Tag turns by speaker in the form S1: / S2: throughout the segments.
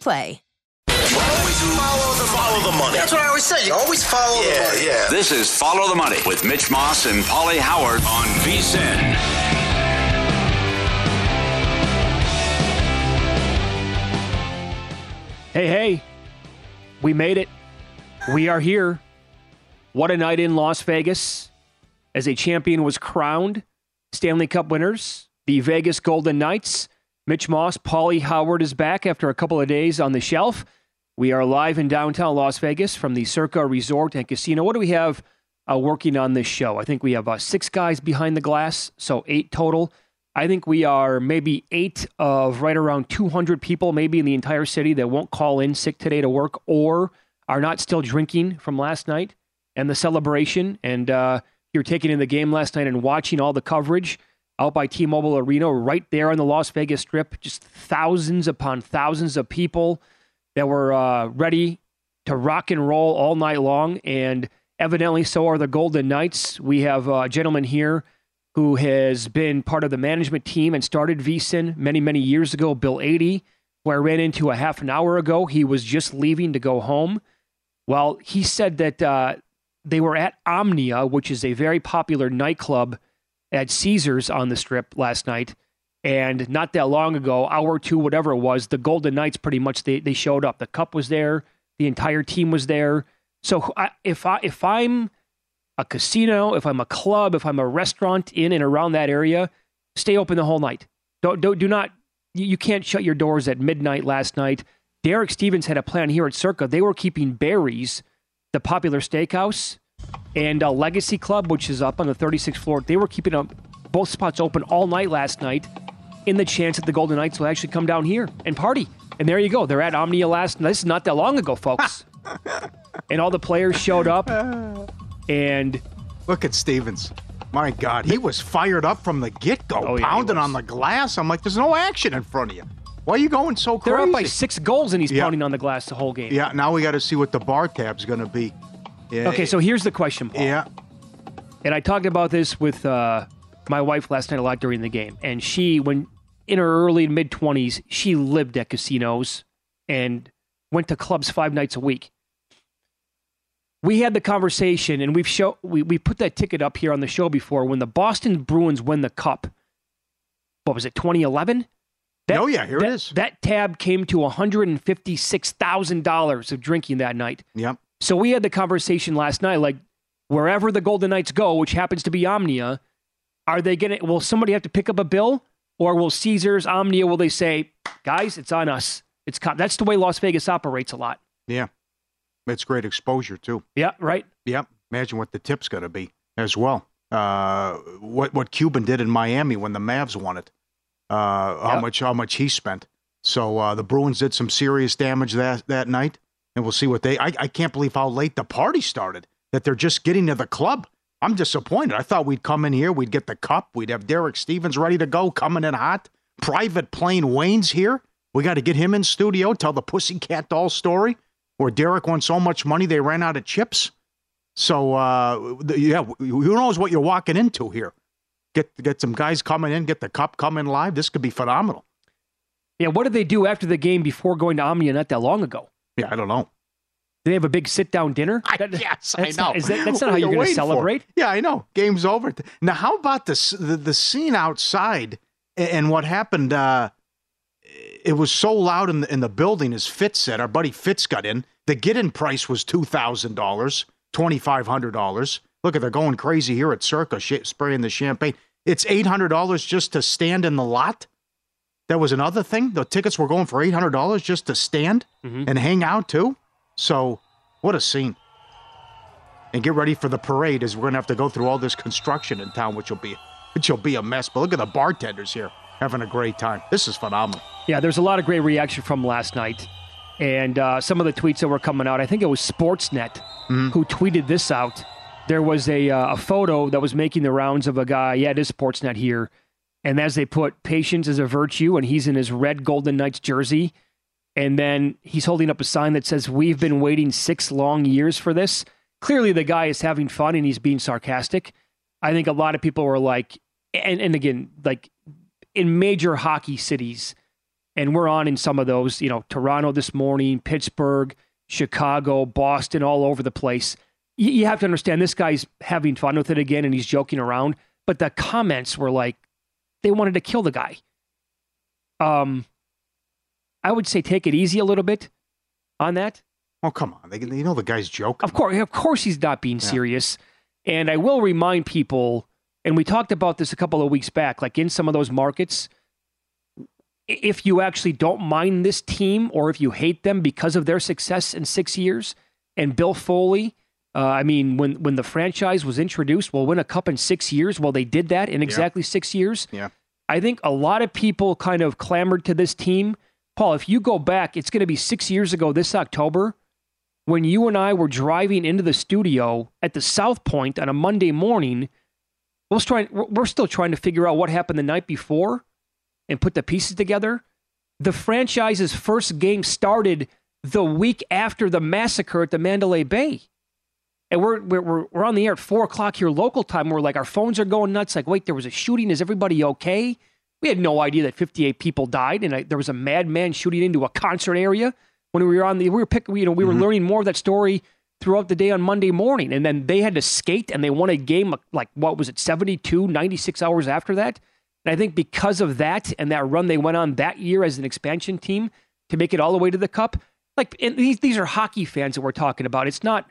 S1: Play.
S2: Always follow the, follow the money.
S3: That's what I always say. You always follow
S2: yeah,
S3: the money.
S2: Yeah.
S4: This is Follow the Money with Mitch Moss and Paulie Howard on VSIN.
S5: Hey, hey, we made it. We are here. What a night in Las Vegas as a champion was crowned. Stanley Cup winners, the Vegas Golden Knights. Mitch Moss, Paulie Howard is back after a couple of days on the shelf. We are live in downtown Las Vegas from the Circa Resort and Casino. What do we have uh, working on this show? I think we have uh, six guys behind the glass, so eight total. I think we are maybe eight of right around 200 people, maybe in the entire city, that won't call in sick today to work or are not still drinking from last night and the celebration. And uh, you're taking in the game last night and watching all the coverage out by T Mobile Arena, right there on the Las Vegas Strip. Just thousands upon thousands of people that were uh, ready to rock and roll all night long. And evidently, so are the Golden Knights. We have a gentleman here who has been part of the management team and started VSIN many, many years ago, Bill Adee, who I ran into a half an hour ago. He was just leaving to go home. Well, he said that uh, they were at Omnia, which is a very popular nightclub at Caesars on the strip last night. And not that long ago, hour two, whatever it was, the Golden Knights pretty much they, they showed up. The cup was there, the entire team was there. So I, if I if I'm a casino, if I'm a club, if I'm a restaurant in and around that area, stay open the whole night. Don't, don't do not you, can't shut your doors at midnight last night. Derek Stevens had a plan here at Circa. They were keeping Barry's, the popular steakhouse, and uh, Legacy Club, which is up on the 36th floor. They were keeping up both spots open all night last night in the chance that the Golden Knights will actually come down here and party. And there you go. They're at Omnia last night. This is not that long ago, folks. and all the players showed up. And
S6: Look at Stevens. My God, he was fired up from the get go,
S5: Oh, yeah,
S6: pounding on the glass. I'm like, there's no action in front of you. Why are you going so crazy?
S5: they're up by six goals, and he's
S6: Yeah.
S5: pounding on the glass the whole game.
S6: Yeah, now we got to see what the bar tab's going to be. Yeah,
S5: Okay, so here's the question, Paul.
S6: yeah,
S5: And I talked about this with uh, my wife last night a lot during the game. And she, when in her early mid 20s, she lived at casinos and went to clubs five nights a week. We had the conversation, and we've show we, we put that ticket up here on the show before when the Boston Bruins win the cup. What was it, 2011?
S6: Oh, yeah, here it
S5: that,
S6: is.
S5: That tab came to $156,000 of drinking that night.
S6: yep.
S5: So we had the conversation last night, like wherever the Golden Knights go, which happens to be Omnia, are they gonna? Will somebody have to pick up a bill Or will Caesars, Omnia, will they say, guys, it's on us? It's. That's the way Las Vegas operates a lot.
S6: Yeah. It's great exposure, too.
S5: Yeah, right.
S6: Yep. Imagine what the tip's going to be as well. Uh, what what Cuban did in Miami when the Mavs won it. Uh, how
S5: Yep.
S6: much how much he spent. So uh, the Bruins did some serious damage that that night, and we'll see what they. I, I can't believe how late the party started. That they're just getting to the club. I'm disappointed. I thought we'd come in here, we'd get the cup, we'd have Derek Stevens ready to go, coming in hot. Private plane Wayne's here. We got to get him in studio, tell the Pussycat Doll story, where Derek won so much money they ran out of chips. So uh, yeah, who knows what you're walking into here? Get get some guys coming in, get the cup coming live. This could be phenomenal.
S5: Yeah, what did they do after the game before going to Omnia not that long ago?
S6: Yeah, I don't know.
S5: Do they have a big sit down dinner? That-
S6: yes, I know.
S5: Not, is that, that's not
S6: What
S5: how you're
S6: you
S5: going to
S6: waiting for?
S5: celebrate.
S6: Yeah, I know. Game's over. Now, how about the the, the scene outside and what happened? Uh, it was so loud in the in the building. As Fitz said, our buddy Fitz got in. The get-in price was two thousand dollars, twenty five hundred dollars. Look at they're going crazy here at Circa, sh- spraying the champagne. It's eight hundred dollars just to stand in the lot. That was another thing. The tickets were going for eight hundred dollars just to stand
S5: Mhm.
S6: and hang out too. So, what a scene! And get ready for the parade as we're gonna have to go through all this construction in town, which will be which will be a mess. But look at the bartenders here having a great time. This is phenomenal.
S5: Yeah, there's a lot of great reaction from last night. And uh, some of the tweets that were coming out, I think it was Sportsnet who tweeted this out. There was a, uh, a photo that was making the rounds of a guy. Yeah, it is Sportsnet here. And as they put, patience is a virtue, and he's in his red Golden Knights jersey. And then he's holding up a sign that says, We've been waiting six long years for this. Clearly, the guy is having fun and he's being sarcastic. I think a lot of people were like, and, and again, like in major hockey cities, and we're on in some of those, you know, Toronto this morning, Pittsburgh, Chicago, Boston, all over the place. You, you have to understand this guy's having fun with it again and he's joking around. But the comments were like, they wanted to kill the guy. Um, I would say take it easy a little bit on that.
S6: Oh come on, they, you know the guy's joking.
S5: Of course, of course, he's not being
S6: Yeah.
S5: serious. And I will remind people, and we talked about this a couple of weeks back, like in some of those markets, if you actually don't mind this team or if you hate them because of their success in six years, and Bill Foley, uh, I mean, when when the franchise was introduced, we'll win a cup in six years. Well, they did that in exactly six years.
S6: Yeah.
S5: I think a lot of people kind of clamored to this team. Paul, if you go back, it's going to be six years ago this October when you and I were driving into the studio at the South Point on a Monday morning. We're, trying, we're still trying to figure out what happened the night before and put the pieces together. The franchise's first game started the week after the massacre at the Mandalay Bay. And we're, we're, we're, we're on the air at four o'clock here local time. We're like, our phones are going nuts. Like, wait, there was a shooting. Is everybody okay? We had no idea that 58 people died, and I, there was a madman shooting into a concert area. When we were on the, we were picking, you know, we were mm-hmm. learning more of that story throughout the day on Monday morning. And then they had to skate, and they won a game like what was it, 72, 96 hours after that. And I think because of that and that run they went on that year as an expansion team to make it all the way to the cup, like and these these are hockey fans that we're talking about. It's not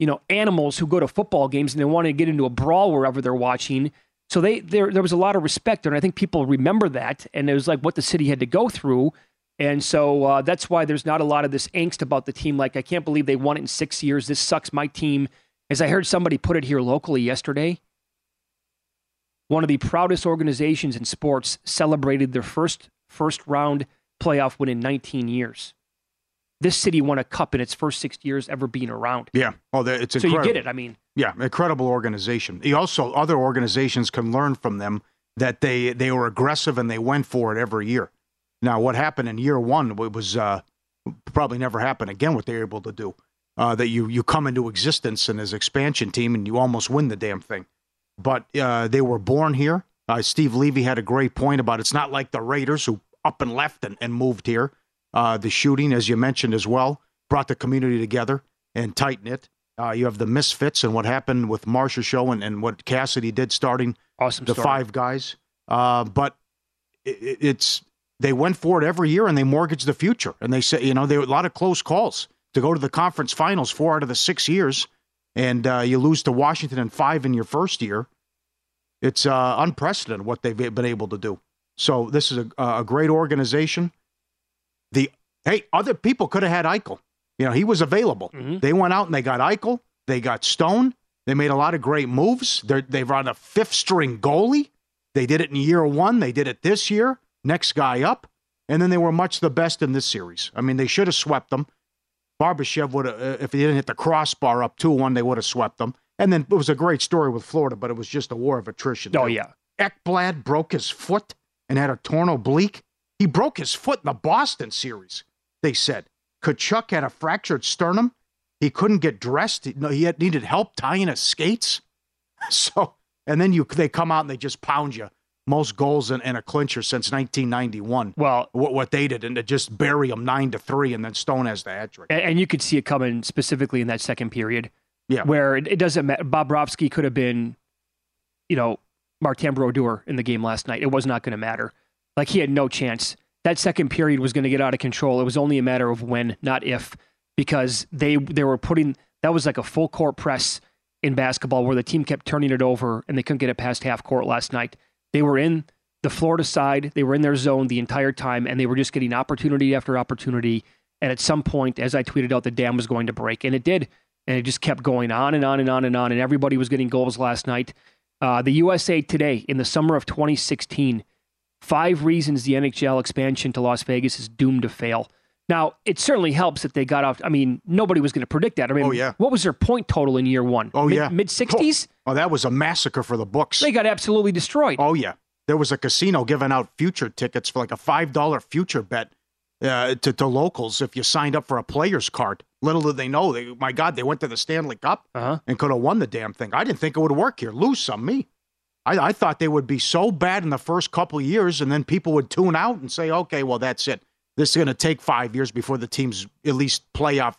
S5: you know animals who go to football games and they want to get into a brawl wherever they're watching. So they there there was a lot of respect there, and I think people remember that, and it was like what the city had to go through. And so uh, that's why there's not a lot of this angst about the team. Like, I can't believe they won it in six years. This sucks my team. As I heard somebody put it here locally yesterday, one of the proudest organizations in sports celebrated their first first round playoff win in 19 years. This city won a cup in its first six years ever being around.
S6: Yeah. Oh, it's
S5: So you
S6: incredible.
S5: get it. I mean,
S6: Yeah, incredible organization. He also other organizations can learn from them that they they were aggressive and they went for it every year. Now, what happened in year one it was uh, probably never happen again. What they're able to do, uh, that you you come into existence in as expansion team and you almost win the damn thing. But uh, they were born here. Uh, Steve Levy had a great point about it's not like the Raiders who up and left and, and moved here. Uh, the shooting, as you mentioned as well, brought the community together and tight knit. Uh, you have the misfits and what happened with Marchessault and, and what Cassidy did starting
S5: awesome
S6: the
S5: story.
S6: five guys. Uh, but it, it's they went for it every year and they mortgaged the future. And they said, you know, were a lot of close calls to go to the conference finals four out of the six years, and uh, you lose to Washington in five in your first year. It's uh, unprecedented what they've been able to do. So this is a, a great organization. The hey, other people could have had Eichel. You know, he was available.
S5: Mm-hmm.
S6: They went out and they got Eichel. They got Stone. They made a lot of great moves. They're, they've run a fifth string goalie. They did it in year one. They did it this year. Next guy up. And then they were much the best in this series. I mean, they should have swept them. Barbashev would have, uh, if he didn't hit the crossbar up 2 1, they would have swept them. And then it was a great story with Florida, but it was just a war of attrition.
S5: Oh, yeah.
S6: Ekblad broke his foot and had a torn oblique. He broke his foot in the Boston series, they said. Tkachuk had a fractured sternum. He couldn't get dressed. He, no, he had, needed help tying his skates. So, and then you they come out and they just pound you. Most goals in, in a clincher since 1991.
S5: Well,
S6: what, what they did, and to just bury them nine to three, and then Stone has the hat trick.
S5: And, and you could see it coming specifically in that second period.
S6: Yeah.
S5: Where it, it doesn't matter. Bobrovsky could have been, you know, Martin Brodeur in the game last night. It was not going to matter. Like he had no chance. That second period was going to get out of control. It was only a matter of when, not if, because they they were putting that was like a full court press in basketball where the team kept turning it over and they couldn't get it past half court last night. They were in the Florida side. They were in their zone the entire time, and they were just getting opportunity after opportunity. And at some point, as I tweeted out, the dam was going to break, and it did. And it just kept going on and on and on and on. And everybody was getting goals last night. Uh, the USA Today in the summer of 2016, five reasons the NHL expansion to Las Vegas is doomed to fail. Now, it certainly helps that they got off. I mean, nobody was going to predict that. I mean,
S6: Oh, yeah.
S5: what was their point total in year one?
S6: Oh,
S5: mid,
S6: yeah.
S5: Mid 60s?
S6: Oh, that was a massacre for the books.
S5: They got absolutely destroyed.
S6: Oh yeah, there was a casino giving out future tickets for like a five dollar future bet uh, to to locals if you signed up for a player's card. Little did they know, they, my God, they went to the Stanley Cup
S5: Uh-huh.
S6: and could have won the damn thing. I didn't think it would work here. Lose some, me. I, I thought they would be so bad in the first couple years, and then people would tune out and say, "Okay, well that's it. This is going to take five years before the team's at least playoff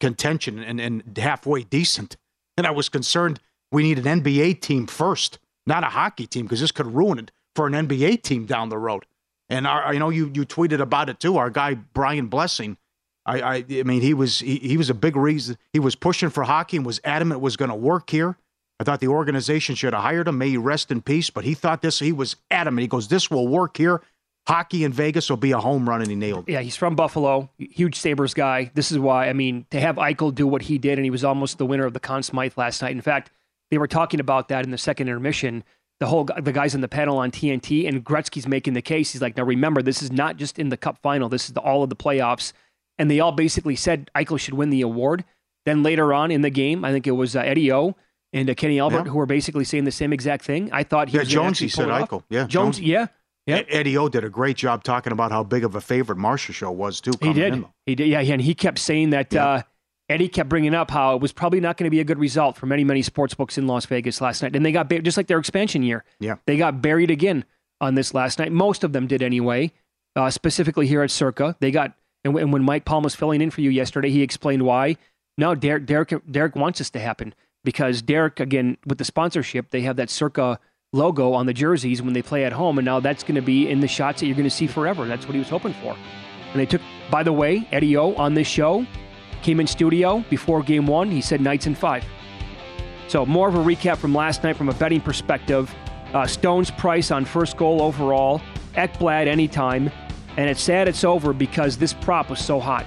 S6: contention and, and halfway decent." And I was concerned we need an NBA team first, not a hockey team, because this could ruin it for an NBA team down the road. And our, I know you you tweeted about it too. Our guy Brian Blessing, I I, I mean he was he, he was a big reason he was pushing for hockey and was adamant it was going to work here. I thought the organization should have hired him. May he rest in peace. But he thought this. He was adamant. He goes, "This will work here. Hockey in Vegas will be a home run," and he nailed it.
S5: Yeah, he's from Buffalo, huge Sabres guy. This is why, I mean, to have Eichel do what he did, and he was almost the winner of the Conn Smythe last night. In fact, they were talking about that in the second intermission. The whole the guys on the panel on TNT, and Gretzky's making the case. He's like, now remember, this is not just in the Cup final. This is the, all of the playoffs. And they all basically said Eichel should win the award. Then later on in the game, I think it was uh, Eddie O and uh, Kenny Albert
S6: Yeah.
S5: who were basically saying the same exact thing. I thought he
S6: Yeah, Jonesy said. Eichel. Yeah,
S5: Jones.
S6: Jones-
S5: Yeah, yeah.
S6: Eddie O did a great job talking about how big of a favorite Marchessault was too.
S5: He did.
S6: in.
S5: He did. Yeah, and he kept saying that.
S6: Yeah.
S5: Uh, Eddie kept bringing up how it was probably not going to be a good result for many, many sports books in Las Vegas last night, and they got ba- just like their expansion year.
S6: Yeah.
S5: they got buried again on this last night. Most of them did anyway. Uh, specifically here at Circa, they got. And, when- and when Mike Palm was filling in for you yesterday, he explained why. No, Derek, Derek, Derek wants this to happen because Derek, again, with the sponsorship, they have that Circa logo on the jerseys when they play at home, and now that's going to be in the shots that you're going to see forever. That's what he was hoping for. And they took, by the way, Eddie O on this show came in studio before game one. He said Knights in five. So more of a recap from last night from a betting perspective. Uh, Stone's price on first goal overall, Ekblad anytime, and it's sad it's over because this prop was so hot.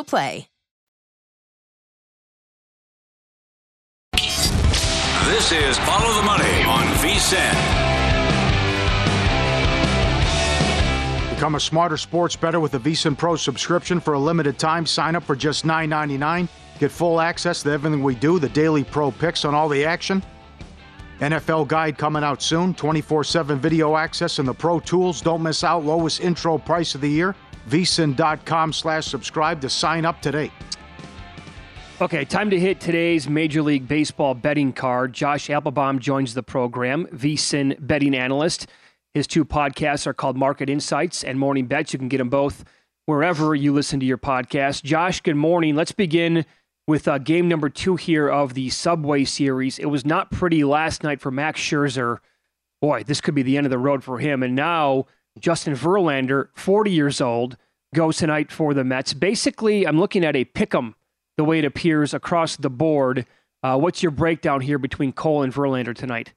S1: Play.
S4: This is Follow the Money on VSIN.
S6: Become a smarter sports bettor with a VSiN Pro subscription for a limited time. Sign up for just $9.99. Get full access to everything we do, the daily pro picks on all the action. NFL guide coming out soon, 24 7 video access and the pro tools. Don't miss out. Lowest intro price of the year. VSiN.com slash subscribe to sign up today.
S5: Okay, time to hit today's Major League Baseball betting card. Josh Applebaum joins the program, VSIN betting analyst. His two podcasts are called Market Insights and Morning Bets. You can get them both wherever you listen to your podcast. Josh, good morning. Let's begin with uh, game number two here of the Subway Series. It was not pretty last night for Max Scherzer. Boy, this could be the end of the road for him. And now Justin Verlander, 40 years old, goes tonight for the Mets. Basically, I'm looking at a pick 'em the way it appears across the board. Uh, what's your breakdown here between Cole and Verlander tonight?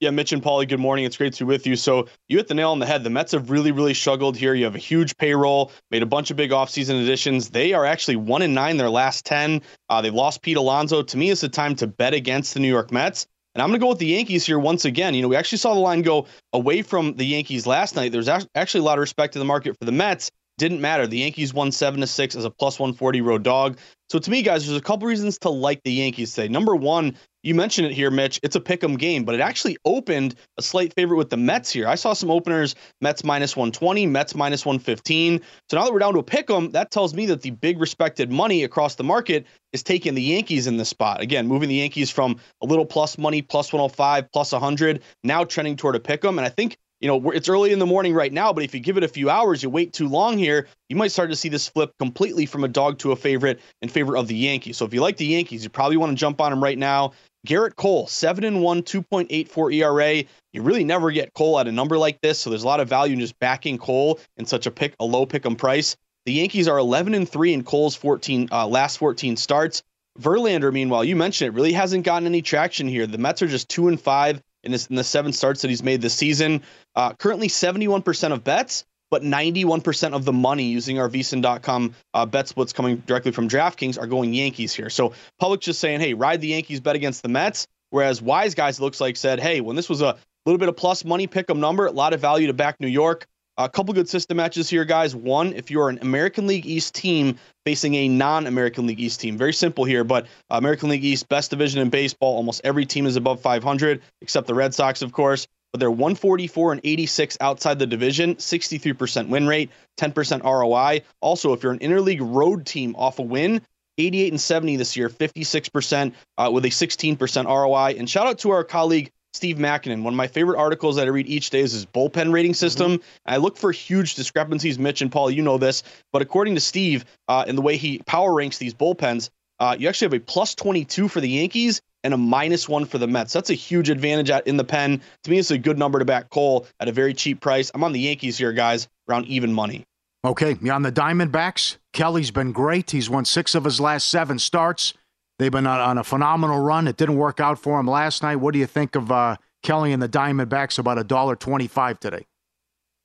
S3: Yeah, Mitch and Paulie, good morning. It's great to be with you. So you hit the nail on the head. The Mets have really, really struggled here. You have a huge payroll, made a bunch of big offseason additions. They are actually one and nine their last 10. Uh, they've lost Pete Alonso. To me, it's the time to bet against the New York Mets. And I'm going to go with the Yankees here once again. You know, we actually saw the line go away from the Yankees last night. There's actually a lot of respect to the market for the Mets. Didn't matter. The Yankees won seven to six as a plus 140 road dog. So to me, guys, there's a couple reasons to like the Yankees today. Number one, you mentioned it here, Mitch. It's a pick 'em game, but it actually opened a slight favorite with the Mets here. I saw some openers: Mets minus 120, Mets minus 115. So now that we're down to a pick 'em, that tells me that the big respected money across the market is taking the Yankees in this spot. Again, moving the Yankees from a little plus money, plus 105, plus 100, now trending toward a pick 'em. And I think you know, it's early in the morning right now, but if you give it a few hours, you wait too long here, you might start to see this flip completely from a dog to a favorite in favor of the Yankees. So if you like the Yankees, you probably want to jump on them right now. Gerrit Cole, 7 and 1, 2.84 ERA. You really never get Cole at a number like this, so there's a lot of value in just backing Cole in such a pick a low pick 'em price. The Yankees are 11 and 3 in Cole's 14 uh, last 14 starts. Verlander, meanwhile, you mentioned it, really hasn't gotten any traction here. The Mets are just 2 and 5 in, in the seven starts that he's made this season. Uh, currently, 71% of bets, but 91% of the money using our VSiN.com uh, bet splits coming directly from DraftKings are going Yankees here. So public just saying, hey, ride the Yankees, bet against the Mets. Whereas wise guys, looks like, said, hey, when this was a little bit of plus money, pick 'em number, a lot of value to back New York. A couple good system matches here, guys. One, if you're an American League East team facing a non American League East team, very simple here, but American League East, best division in baseball. Almost every team is above 500, except the Red Sox, of course. But they're 144 and 86 outside the division, 63% win rate, 10% ROI. Also, if you're an interleague road team off a win, 88 and 70 this year, 56% uh, with a 16% ROI. And shout out to our colleague Steve Makinen. One of my favorite articles that I read each day is his bullpen rating system. Mm-hmm. I look for huge discrepancies. Mitch and Paul, you know this, but according to Steve, uh, in the way he power ranks these bullpens, uh, you actually have a plus 22 for the Yankees and a minus one for the Mets. That's a huge advantage at, in the pen. To me, it's a good number to back Cole at a very cheap price. I'm on the Yankees here, guys, around even money.
S6: Okay, on the Diamondbacks, Kelly's been great. He's won six of his last seven starts. They've been on a phenomenal run. It didn't work out for him last night. What do you think of uh, Kelly and the Diamondbacks about a dollar twenty-five today?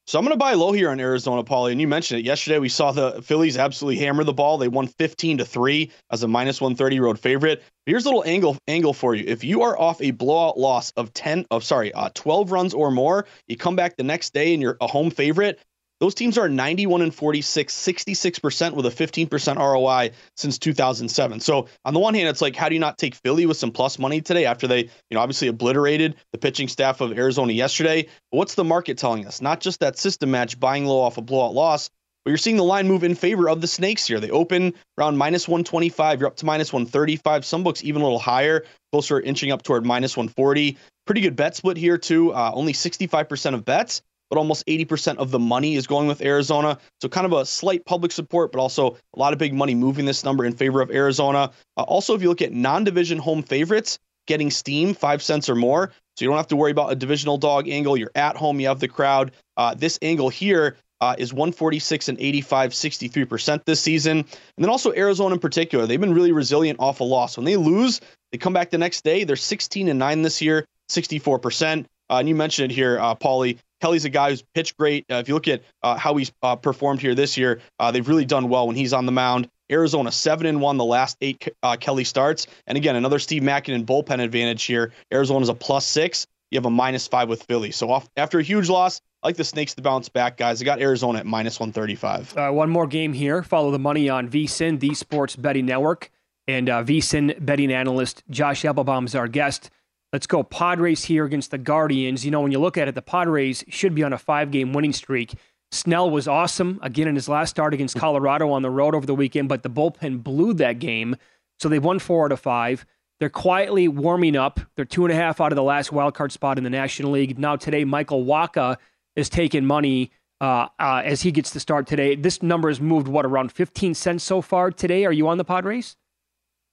S3: So I'm going to buy low here on Arizona, Paulie. And you mentioned it yesterday. We saw the Phillies absolutely hammer the ball. They won 15 to three as a minus 130 road favorite. Here's a little angle angle for you. If you are off a blowout loss of 10 of sorry, uh, 12 runs or more, you come back the next day and you're a home favorite. Those teams are 91 and 46, 66% with a 15% ROI since 2007. So on the one hand, it's like, how do you not take Philly with some plus money today after they, you know, obviously obliterated the pitching staff of Arizona yesterday? But what's the market telling us? Not just that system match buying low off a blowout loss, but you're seeing the line move in favor of the Snakes here. They open around minus 125. You're up to minus 135. Some books even a little higher, closer inching up toward minus 140. Pretty good bet split here, too. Uh, only 65% of bets, but almost 80% of the money is going with Arizona. So kind of a slight public support, but also a lot of big money moving this number in favor of Arizona. Uh, also, if you look at non division home favorites, getting steam five cents or more. So you don't have to worry about a divisional dog angle. You're at home, you have the crowd. Uh, this angle here uh, is 146 and 85, 63% this season. And then also Arizona in particular, they've been really resilient off a loss. When they lose, they come back the next day. They're 16 and 9 this year, 64%. Uh, and you mentioned it here, uh, Paulie. Kelly's a guy who's pitched great. Uh, if you look at uh, how he's uh, performed here this year, uh, they've really done well when he's on the mound. Arizona seven and one the last eight uh, Kelly starts, and again another Steve Makinen bullpen advantage here. Arizona's a plus six. You have a minus five with Philly. So off, after a huge loss, I like the Snakes to bounce back, guys. I got Arizona at minus 135.
S5: Uh, one more game here. Follow the money on VSIN, the Sports Betting Network. And uh, VSIN betting analyst Josh Applebaum is our guest. Let's go Padres here against the Guardians. You know, when you look at it, the Padres should be on a five game winning streak. Snell was awesome again in his last start against Colorado on the road over the weekend, but the bullpen blew that game. So they won four out of five. They're quietly warming up. They're two and a half out of the last wild card spot in the National League. Now, today, Michael Wacha is taking money uh, uh, as he gets to start today. This number has moved, what, around 15 cents so far today? Are you on the Padres?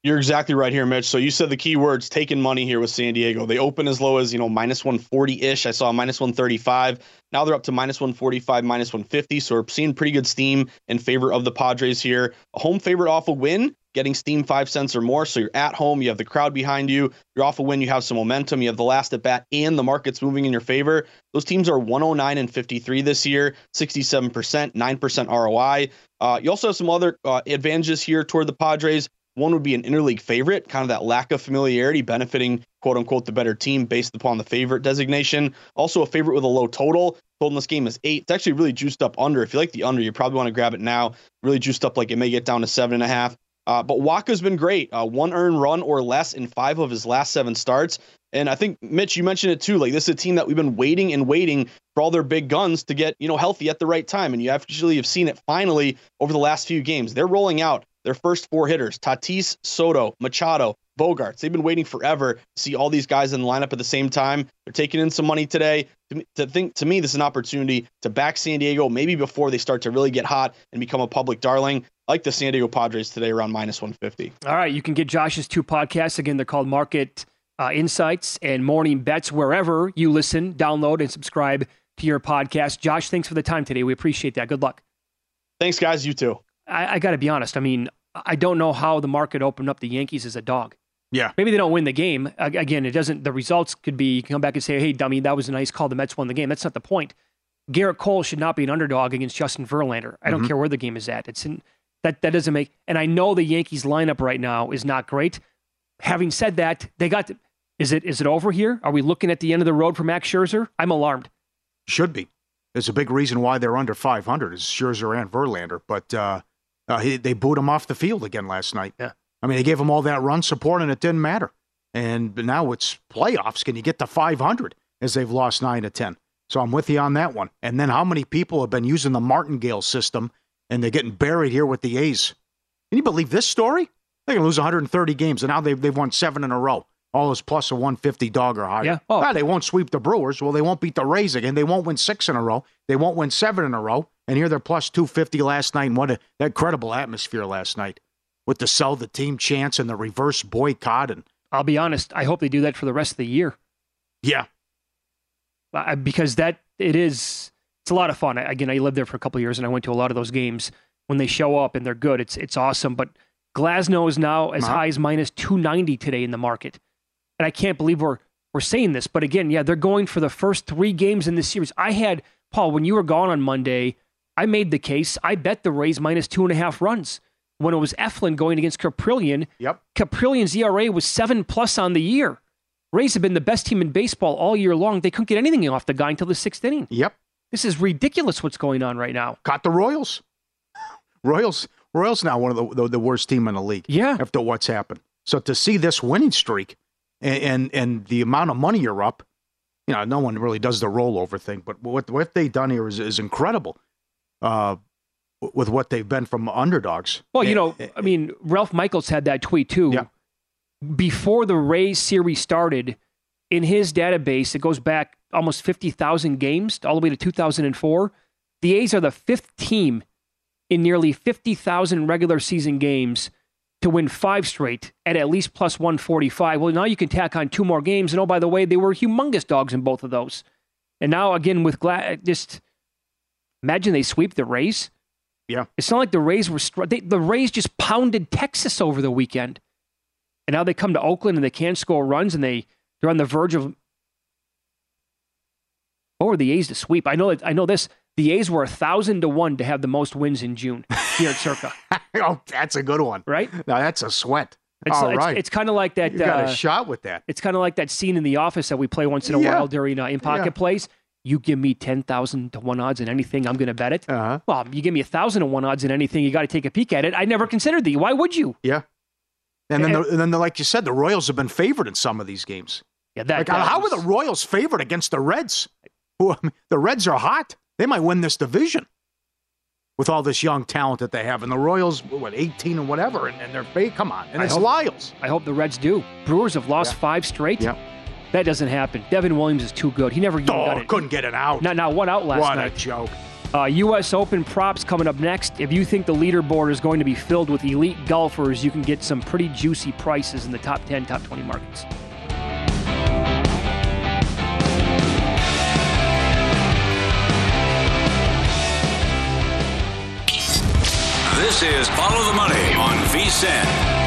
S3: You're exactly right here, Mitch. So you said the key words taking money here with San Diego. They open as low as, you know, minus 140 ish. I saw minus 135. Now they're up to minus 145, minus 150. So we're seeing pretty good steam in favor of the Padres here. A home favorite off a win, getting steam five cents or more. So you're at home, you have the crowd behind you. You're off a win, you have some momentum, you have the last at bat, and the market's moving in your favor. Those teams are 109 and 53 this year, 67%, 9% ROI. Uh, you also have some other uh, advantages here toward the Padres. One would be an interleague favorite, kind of that lack of familiarity benefiting quote unquote the better team based upon the favorite designation. Also, a favorite with a low total. Total in this game is eight. It's actually really juiced up under. If you like the under, you probably want to grab it now. Really juiced up, like it may get down to seven and a half. Uh, but Wacha's been great. Uh, one earned run or less in five of his last seven starts. And I think Mitch, you mentioned it too. Like this is a team that we've been waiting and waiting for all their big guns to get you know healthy at the right time, and you actually have seen it finally over the last few games. They're rolling out their first four hitters: Tatis, Soto, Machado, Bogaerts. They've been waiting forever to see all these guys in the lineup at the same time. They're taking in some money today. To, me, to think to me, this is an opportunity to back San Diego maybe before they start to really get hot and become a public darling. I like the San Diego Padres today around minus 150.
S5: All right, you can get Josh's two podcasts again. They're called Market uh, Insights and Morning Bets wherever you listen, download, and subscribe to your podcast. Josh, thanks for the time today. We appreciate that. Good luck.
S3: Thanks, guys. You too.
S5: I, I got to be honest. I mean, I don't know how the market opened up the Yankees as a dog.
S6: Yeah.
S5: Maybe they don't win the game. Again, it doesn't. The results could be you can come back and say, "Hey, dummy, that was a nice call. The Mets won the game." That's not the point. Gerrit Cole should not be an underdog against Justin Verlander. I don't
S6: Mhm.
S5: care where the game is at. It's in that that doesn't make. And I know the Yankees lineup right now is not great. Having said that, they got. To, is it is it over here? Are we looking at the end of the road for Max Scherzer? I'm alarmed.
S6: Should be. There's a big reason why they're under 500 is Scherzer and Verlander, but uh, uh, he, they booed him off the field again last night.
S5: Yeah.
S6: I mean, they gave him all that run support, and it didn't matter. And now it's playoffs. Can you get to 500 as they've lost nine to 10? So I'm with you on that one. And then how many people have been using the Martingale system and they're getting buried here with the A's? Can you believe this story? They're going to lose 130 games, and now they've, they've won seven in a row. All is plus a 150 dog or higher.
S5: Yeah. Oh.
S6: Ah, they won't sweep the Brewers. Well, they won't beat the Rays again. They won't win six in a row. They won't win seven in a row. And here they're plus 250 last night. And what a that credible atmosphere last night with the sell the team chance and the reverse boycott. And
S5: I'll be honest. I hope they do that for the rest of the year.
S6: yeah,
S5: I, because that it is it's a lot of fun. I, again, I lived there for a couple of years and I went to a lot of those games. When they show up and they're good, it's it's awesome. But Glasnow is now as
S6: Uh-huh.
S5: high as minus two ninety today in the market, and I can't believe we're we're saying this. But again, yeah, they're going for the first three games in this series. I had Paul when you were gone on Monday. I made the case. I bet the Rays minus two and a half runs when it was Eflin going against Kaprielian.
S6: Yep.
S5: Kaprielian's ERA was seven plus on the year. Rays have been the best team in baseball all year long. They couldn't get anything off the guy until the sixth inning.
S6: yep.
S5: This is ridiculous what's going on right now.
S6: Caught the Royals. Royals Royals now one of the, the, the worst team in the league.
S5: Yeah.
S6: After what's happened. So to see this winning streak and, and and the amount of money you're up, you know, no one really does the rollover thing, but what what they've done here is, is incredible. Uh, with what they've been from underdogs.
S5: Well, you
S6: And-
S5: know, I mean, Ralph Michaels had that tweet too.
S6: Yeah.
S5: Before the Rays series started, in his database, it goes back almost 50,000 games, all the way to 2004. The A's are the fifth team in nearly 50,000 regular season games to win five straight at at least plus 145. Well, now you can tack on two more games. And oh, by the way, they were humongous dogs in both of those. And now, again, with Glad, just imagine they sweep the Rays.
S6: Yeah.
S5: It's not like the Rays were str- they, the Rays just pounded Texas over the weekend, and now they come to Oakland and they can't score runs and they they're on the verge of. What were the A's to sweep? I know that I know this. The A's were a thousand to one to have the most wins in June here at Circa,
S6: oh, that's a good one.
S5: right?
S6: Now that's a sweat.
S5: It's,
S6: All
S5: it's,
S6: right.
S5: it's kind of like that.
S6: you got
S5: uh,
S6: a shot with that.
S5: it's kind of like that scene in The Office that we play once in a
S6: Yeah.
S5: while during uh, in pocket
S6: Yeah.
S5: plays. You give me ten thousand to one odds in anything, I'm going to bet it.
S6: Uh-huh.
S5: Well, you give me a thousand to one odds in anything, you got to take a peek at it. I never considered the. Why would you?
S6: Yeah. And then,
S5: And-
S6: the, and then the, like you said, the Royals have been favored in some of these games.
S5: Yeah, that.
S6: Like,
S5: that
S6: how
S5: was-
S6: were the Royals favored against the Reds? Who I mean, the Reds are hot. They might win this division with all this young talent that they have. And the Royals, what, 18 and whatever, and, and they're fake. Come on. And
S5: I
S6: it's
S5: hope-
S6: Lyles.
S5: I hope the Reds do. Brewers have lost
S6: Yeah.
S5: five straight.
S6: Yep.
S5: That doesn't happen. Devin Williams is too good. He never even got
S6: Oh,
S5: it.
S6: couldn't get it out.
S5: Not now one out last
S6: what
S5: night.
S6: What a joke.
S5: Uh, U.S. Open props coming up next. If you think the leaderboard is going to be filled with elite golfers, you can get some pretty juicy prices in the top 10, top 20 markets.
S4: This is Follow the Money on VSIN.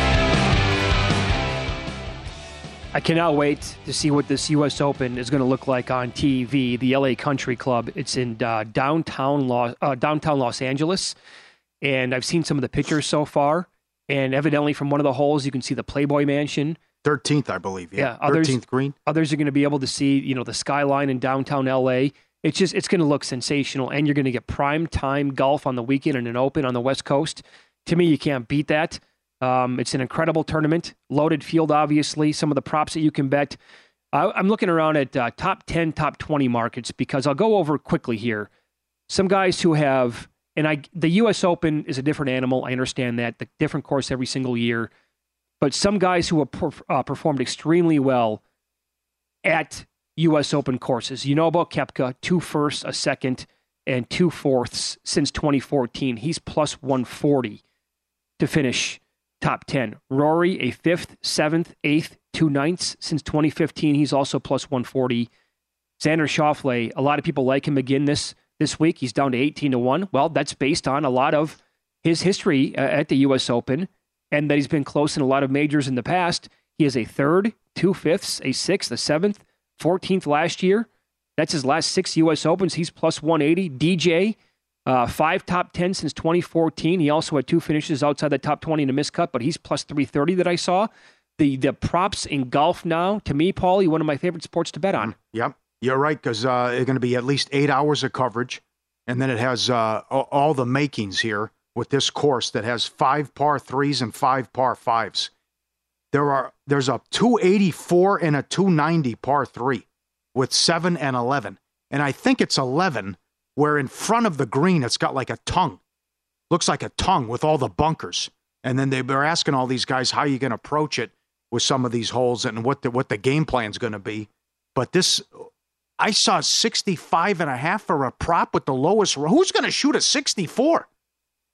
S5: I cannot wait to see what this U.S. Open is going to look like on TV. The LA Country Club. It's in uh, downtown Los uh, downtown Los Angeles, and I've seen some of the pictures so far. And evidently, from one of the holes, you can see the Playboy Mansion.
S6: 13th, I believe. Yeah.
S5: Yeah, others-
S6: 13th green.
S5: Others are going to be able to see, you know, the skyline in downtown LA. It's just it's going to look sensational, and you're going to get prime time golf on the weekend and an Open on the West Coast. To me, you can't beat that. Um, it's an incredible tournament, loaded field, obviously. Some of the props that you can bet. I, I'm looking around at uh, top 10, top 20 markets because I'll go over quickly here. Some guys who have, and I, the U.S. Open is a different animal. I understand that the different course every single year, but some guys who have perf- uh, performed extremely well at U.S. Open courses. You know about Koepka, two firsts, a second, and two fourths since 2014. He's plus 140 to finish top 10. Rory, a fifth, seventh, eighth, two ninths since 2015. He's also plus 140. Xander Schauffele, a lot of people like him again this this week. He's down to 18 to 1. Well, that's based on a lot of his history uh, at the U.S. Open and that he's been close in a lot of majors in the past. He is a third, two fifths, a sixth, a seventh, 14th last year. That's his last six U.S. Opens. He's plus 180. DJ, uh, five top 10 since 2014. He also had two finishes outside the top 20 in a miscut, but he's plus 330 that I saw. The the props in golf now, to me, Paulie, one of my favorite sports to bet on.
S6: Yep. You're right, because uh, it's going to be at least eight hours of coverage. And then it has uh, all the makings here with this course that has five par threes and five par fives. There are there's a 284 and a 290 par three with seven and 11. And I think it's 11 where in front of the green it's got like a tongue. Looks like a tongue with all the bunkers. And then they were asking all these guys how you going to approach it with some of these holes and what the, what the game plan's going to be. But this, I saw 65 and a half for a prop with the lowest. Who's going to shoot a 64?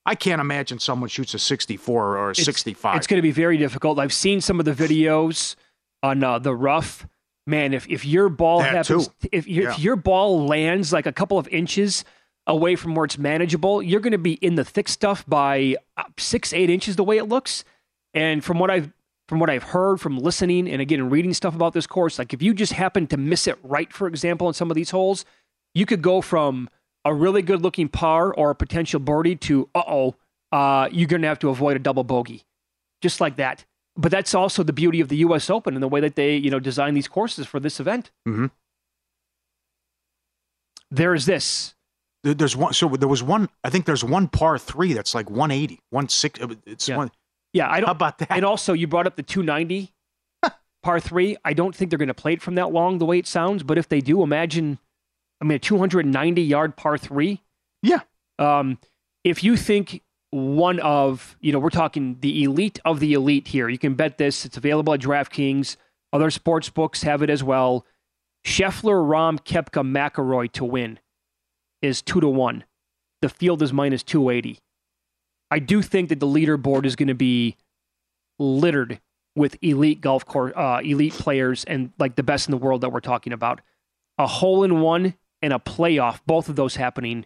S6: I can't imagine someone shoots a 64 or a
S5: It's-
S6: 65.
S5: It's going to be very difficult. I've seen some of the videos on uh, the rough. Man, if, if your ball
S6: That
S5: happens,
S6: too.
S5: if your, if your ball lands like a couple of inches away from where it's manageable, you're going to be in the thick stuff by uh, six, eight inches the way it looks. And from what I've from what I've heard from listening and again reading stuff about this course, like if you just happen to miss it right, for example, in some of these holes, you could go from a really good looking par or a potential birdie to uh oh, uh, you're going to have to avoid a double bogey, just like that. But that's also the beauty of the U.S. Open and the way that they you know design these courses for this event.
S6: Mhm.
S5: There is this.
S6: There- There's one. So there was one. I think there's one par three that's like 180, 160. It's
S5: Yeah.
S6: one.
S5: Yeah, I don't.
S6: How about that?
S5: And also, you brought up the 290 par three. I don't think they're going to play it from that long, the way it sounds. But if they do, imagine, I mean, a 290 yard par three.
S6: Yeah.
S5: Um, if you think one of, you know, we're talking the elite of the elite here, you can bet this. It's available at DraftKings. Other sports books have it as well. Scheffler, Rahm, Koepka, McIlroy to win is two to one. The field is minus 280. I do think that the leaderboard is going to be littered with elite golf course, uh, elite players, and like the best in the world that we're talking about. A hole in one and a playoff, both of those happening,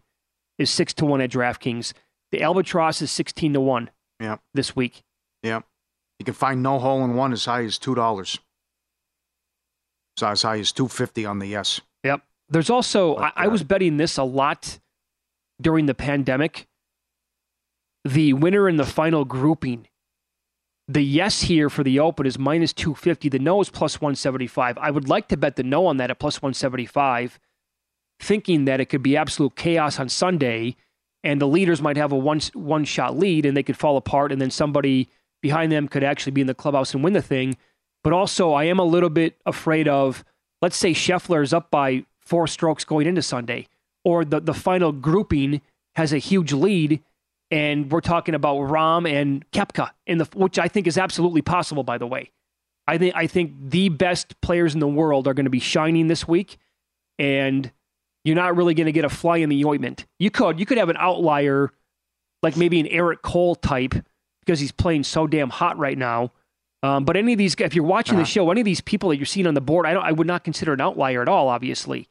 S5: is six to one at DraftKings. The Albatross is sixteen to one
S6: Yeah.
S5: this week.
S6: Yeah. You can find no hole in one as high as two dollars. So as high as two fifty on the yes.
S5: Yep. There's also I,
S6: But,
S5: I
S6: uh,
S5: was betting this a lot during the pandemic. The winner in the final grouping, the yes here for the open is minus two fifty. The no is plus one seventy five. I would like to bet the no on that at plus one seventy five, thinking that it could be absolute chaos on Sunday, and the leaders might have a one one shot lead and they could fall apart, and then somebody behind them could actually be in the clubhouse and win the thing. But also, I am a little bit afraid of, let's say Scheffler is up by four strokes going into Sunday, or the, the final grouping has a huge lead, and we're talking about Rahm and Koepka, in the which I think is absolutely possible. By the way, I think I think the best players in the world are going to be shining this week, and you're not really going to get a fly in the ointment. You could you could have an outlier, like maybe an Eric Cole type, because he's playing so damn hot right now. Um, but any of these, if you're watching the show, any of these people that you're seeing on the board, I don't, I would not consider an outlier at all. Obviously,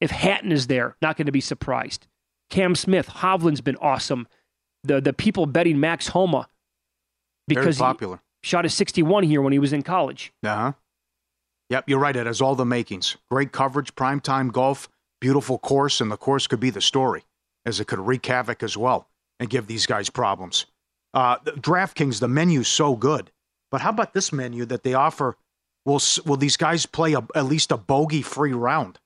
S5: if Hatton is there, not going to be surprised. Cam Smith, Hovland's been awesome. The the people betting Max Homa
S6: Very
S5: because he
S6: popular.
S5: shot a 61 here when he was in college.
S6: Uh huh. Yep, you're right. It has all the makings. Great coverage, primetime golf, beautiful course, and the course could be the story, as it could wreak havoc as well and give these guys problems. Uh, DraftKings, the menu's so good, but how about this menu that they offer? Will will these guys play a, at least a bogey-free round?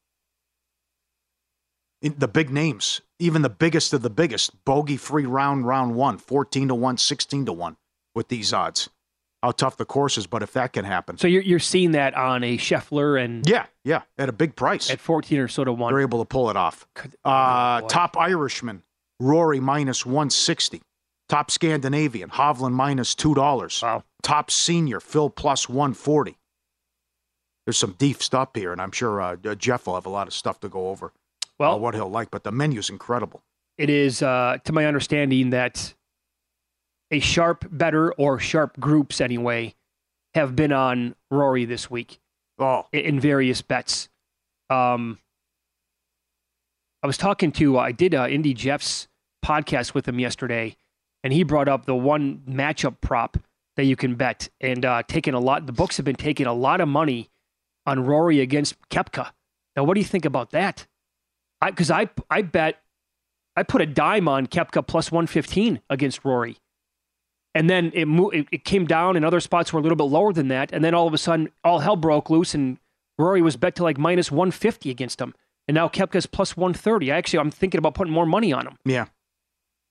S6: The big names, even the biggest of the biggest, bogey-free round, round one, 14 to one, 16 to one, with these odds. How tough the course is, but if that can happen,
S5: So you're you're seeing that on a Scheffler and
S6: yeah, yeah, at a big price.
S5: at 14 or so to one.
S6: They're able to pull it off.
S5: Could-
S6: Uh,
S5: oh,
S6: top Irishman, Rory minus 160. Top Scandinavian, Hovland minus $2.
S5: Wow.
S6: Top senior, Phil plus 140. There's some deep stuff here, and I'm sure uh, uh, Jeff will have a lot of stuff to go over.
S5: Well,
S6: uh, what he'll like, but the menu's incredible.
S5: it is, uh, to my understanding, that a sharp bettor or sharp groups anyway have been on Rory this week
S6: Oh,
S5: in various bets. Um, I was talking to, uh, I did uh, Indy Jeff's podcast with him yesterday, and he brought up the one matchup prop that you can bet, and uh, taking a lot. The books have been taking a lot of money on Rory against Koepka. Now, what do you think about that? Because I, I, bet I put a dime on Koepka plus one fifteen against Rory, and then it, mo- it came down, and other spots were a little bit lower than that, and then all of a sudden, all hell broke loose, and Rory was bet to like minus one fifty against him, and now Koepka's plus one thirty. Actually, I'm thinking about putting more money on him.
S6: yeah.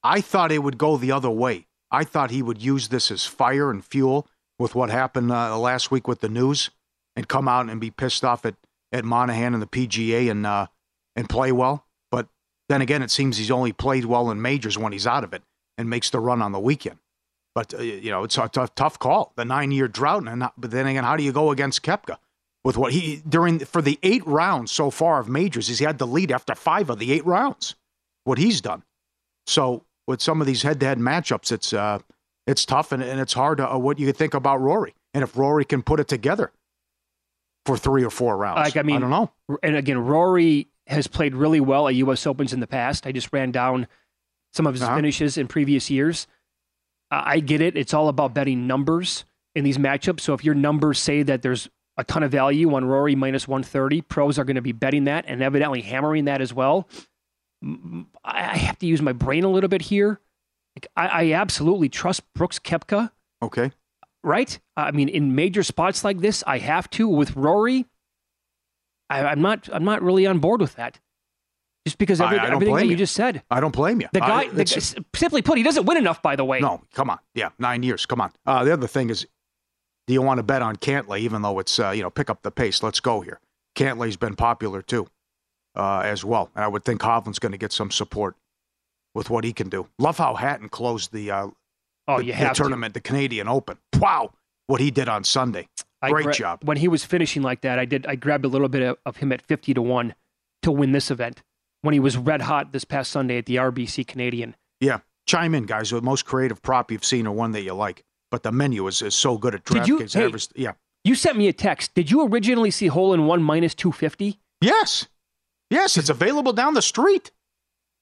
S6: I thought it would go the other way. I thought he would use this as fire and fuel with what happened uh, last week with the news and come out and be pissed off at, at Monahan and the PGA and uh, and play well. But then again, it seems he's only played well in majors when he's out of it and makes the run on the weekend. But uh, you know, it's a tough, tough call. The nine-year drought, and not, but then again, how do you go against Koepka with what he during for the eight rounds so far of majors? He's had the lead after five of the eight rounds. What he's done. So with some of these head-to-head matchups, it's uh, it's tough and, and it's hard to uh, what you think about Rory and if Rory can put it together for three or four rounds.
S5: Like, I mean,
S6: I don't know.
S5: and again, Rory has played really well at U.S. Opens in the past. I just ran down some of his
S6: Uh-huh.
S5: finishes in previous years. I get it. It's all about betting numbers in these matchups. So if your numbers say that there's a ton of value on Rory minus 130, pros are going to be betting that and evidently hammering that as well. I have to use my brain a little bit here. Like, I, I absolutely trust Brooks Koepka
S6: Okay.
S5: right? I mean, in major spots like this, I have to. With Rory, I, I'm not. I'm not really on board with that. Just because every,
S6: I, I
S5: everything that
S6: blame
S5: you just said.
S6: I don't blame you.
S5: The guy,
S6: I-
S5: the, simply put, he doesn't win enough. By the way,
S6: No, come on. Yeah, nine years. Come on. Uh, the other thing is, do you want to bet on Cantlay, even though it's uh, you know pick up the pace? Let's go here. Cantlay's been popular too, uh, as well, and I would think Hovland's going to get some support with what he can do. Love how Hatton closed the uh,
S5: Oh,
S6: the,
S5: you
S6: the
S5: have to.
S6: tournament, the Canadian Open. Wow, what he did on Sunday. Great
S5: gra-
S6: job.
S5: When he was finishing like that, I did. I grabbed a little bit of, of him at fifty to one to win this event. When he was red hot this past Sunday at the RBC Canadian.
S6: Yeah, chime in, guys. The most creative prop you've seen or one that you like. But the menu is, is so good at DraftKings.
S5: hey.
S6: Yeah.
S5: You sent me a text. Did you originally see hole in one minus two fifty?
S6: Yes. Yes, it's available down the street.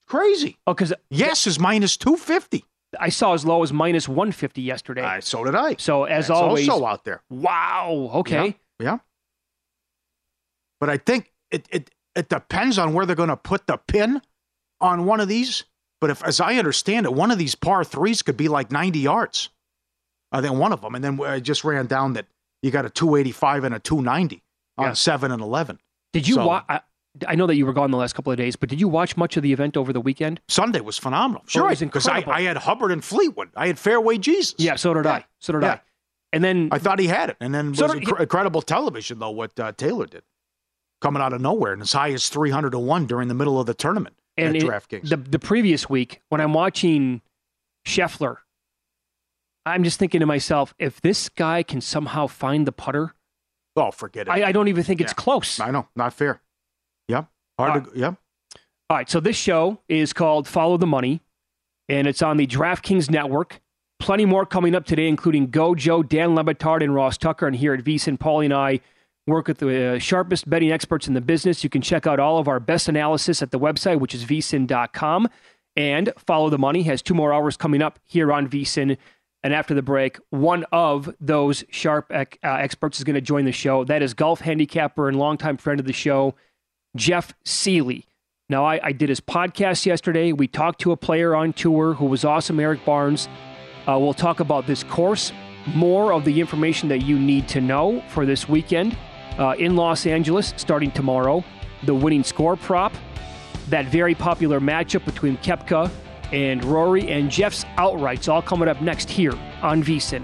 S6: Crazy.
S5: Oh, because
S6: Yes is minus 250.
S5: I saw as low as minus one fifty yesterday.
S6: Uh, so did I.
S5: so as
S6: That's
S5: always,
S6: also out there.
S5: wow. Okay.
S6: Yeah. yeah. But I think it, it, it depends on where they're going to put the pin on one of these. But if, as I understand it, one of these par threes could be like 90 yards. I think one of them. And then I just ran down that you got a 285 and a 290 on
S5: Yeah.
S6: 7 and 11.
S5: Did you
S6: So-
S5: watch? I, I know that you were gone the last couple of days, but did you watch much of the event over the weekend?
S6: Sunday was phenomenal.
S5: Oh,
S6: Sure,
S5: it was
S6: because I. I had Hubbard and Fleetwood. I had Fairway Jesus.
S5: Yeah, so did
S6: Yeah.
S5: I. So did
S6: Yeah.
S5: I. And then
S6: I thought he had it. And then
S5: So
S6: was
S5: did-
S6: incre- incredible television, though, what uh, Taylor did. Coming out of nowhere and as high as 300 to 1 during the middle of the tournament
S5: and
S6: at
S5: it-
S6: DraftKings.
S5: the the previous week when I'm watching Scheffler, I'm just thinking to myself, if this guy can somehow find the putter,
S6: oh, forget it.
S5: I, I don't even think it's close.
S6: I know. Not fair. Yep. Hard to, yep.
S5: All right, so this show is called Follow the Money, and it's on the DraftKings Network. Plenty more coming up today, including Gojo, Dan Le Batard, and Ross Tucker. And here at VSiN, Paulie and I work with the uh, sharpest betting experts in the business. You can check out all of our best analysis at the website, which is vsin.com. And Follow the Money has two more hours coming up here on VSiN. And after the break, one of those sharp ec- uh, experts is going to join the show. That is golf handicapper and longtime friend of the show, Jeff Seeley. Now, I, I did his podcast yesterday. We talked to a player on tour who was awesome, Eric Barnes. Uh, we'll talk about this course, more of the information that you need to know for this weekend uh, in Los Angeles starting tomorrow, the winning score prop, that very popular matchup between Koepka and Rory, and Jeff's outrights, all coming up next here on VSIN.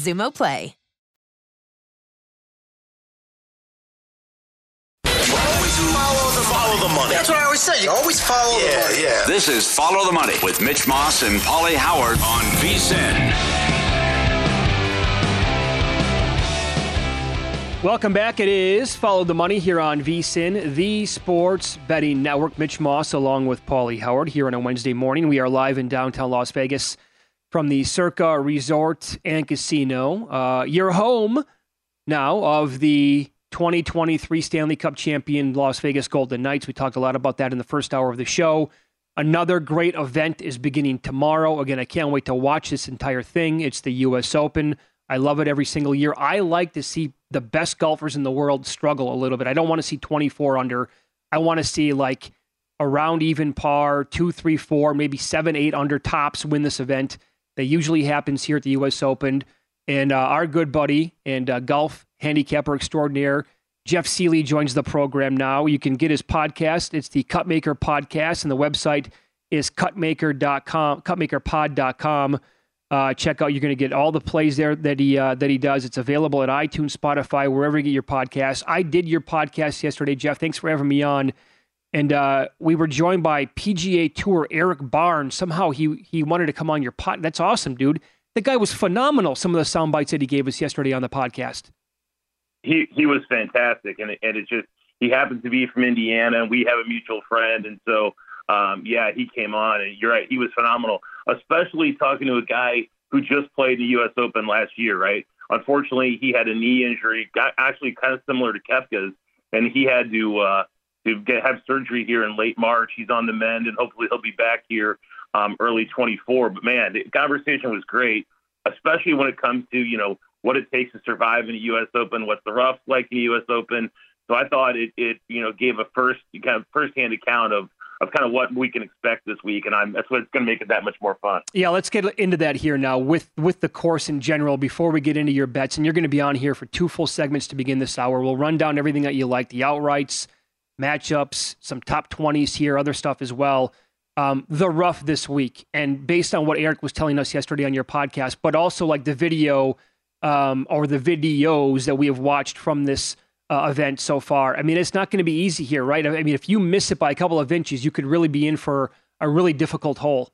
S1: Xumo Play.
S2: Always follow the the follow the money.
S7: That's what I always say. You always follow
S2: yeah,
S7: the money.
S2: Yeah,
S4: This is Follow the Money with Mitch Moss and Paulie Howard on VSIN.
S5: Welcome back. It is Follow the Money here on VSIN, the sports betting network. Mitch Moss along with Paulie Howard here on a Wednesday morning. We are live in downtown Las Vegas from the Circa Resort and Casino. Uh, your home now of the 2023 Stanley Cup champion Las Vegas Golden Knights. We talked a lot about that in the first hour of the show. Another great event is beginning tomorrow. Again, I can't wait to watch this entire thing. It's the U.S. Open. I love it every single year. I like to see the best golfers in the world struggle a little bit. I don't want to see 24 under. I want to see like around even par, two, three, four, maybe seven, eight under tops win this event. That usually happens here at the U.S. Open. And uh, our good buddy and uh, golf handicapper extraordinaire, Jeff Seeley, joins the program now. You can get his podcast. It's the Cutmaker Podcast, and the website is cutmaker.com, cutmakerpod.com. Uh, check out. You're going to get all the plays there that he uh, that he does. It's available at iTunes, Spotify, wherever you get your podcasts. I did your podcast yesterday, Jeff. Thanks for having me on. And uh, we were joined by PGA Tour Eric Barnes. Somehow he he wanted to come on your pod. That's awesome, dude. The guy was phenomenal. Some of the sound bites that he gave us yesterday on the podcast.
S8: He he was fantastic, and it, and it just he happens to be from Indiana, and we have a mutual friend, and so um, yeah, he came on, and you're right, he was phenomenal especially talking to a guy who just played the U.S. Open last year, right? Unfortunately, he had a knee injury, got actually kind of similar to Koepka's, and he had to uh, to get have surgery here in late March. He's on the mend, and hopefully he'll be back here um, early 24. But man, the conversation was great, especially when it comes to you know what it takes to survive in a U.S. Open, what's the rough like in a U.S. Open. So I thought it it you know gave a first kind of firsthand account of of kind of what we can expect this week, and I'm that's what's going to make it that much more fun.
S5: Yeah, let's get into that here now with with the course in general. Before we get into your bets, and you're going to be on here for two full segments to begin this hour. We'll run down everything that you like, the outrights, matchups, some top twenties here, other stuff as well. Um, the rough this week, and based on what Eric was telling us yesterday on your podcast, but also like the video um, or the videos that we have watched from this uh, event so far. I mean, it's not going to be easy here, right? I mean, if you miss it by a couple of inches, you could really be in for a really difficult hole.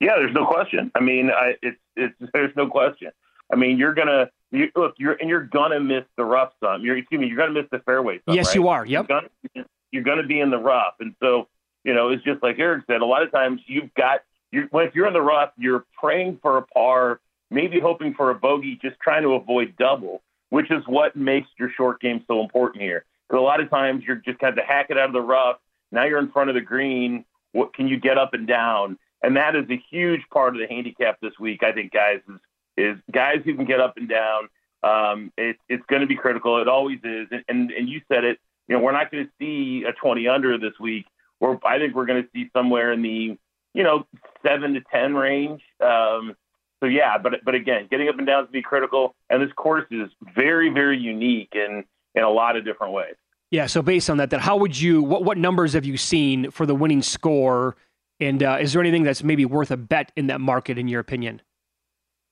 S8: Yeah, there's no question. I mean, I, it's it's there's no question. I mean, you're gonna you, look, you're and you're gonna miss the rough some. You're excuse me, you're gonna miss the fairway. Some,
S5: yes,
S8: right?
S5: you are. Yep.
S8: You're gonna, you're gonna be in the rough, and so you know it's just like Eric said. A lot of times you've got you when if you're in the rough, you're praying for a par, maybe hoping for a bogey, just trying to avoid double which is what makes your short game so important here. Because a lot of times you're just kind of hack it out of the rough. Now you're in front of the green. What can you get up and down? And that is a huge part of the handicap this week. I think, guys, is is guys who can get up and down. Um, it, it's going to be critical. It always is. And, and and you said it. You know, we're not going to see a 20 under this week. Or I think we're going to see somewhere in the you know seven to 10 range. Um, so yeah, but but again, getting up and down is going to be critical, and this course is very very unique in in a lot of different ways.
S5: Yeah. So based on that, then how would you? What what numbers have you seen for the winning score? And uh, is there anything that's maybe worth a bet in that market, in your opinion?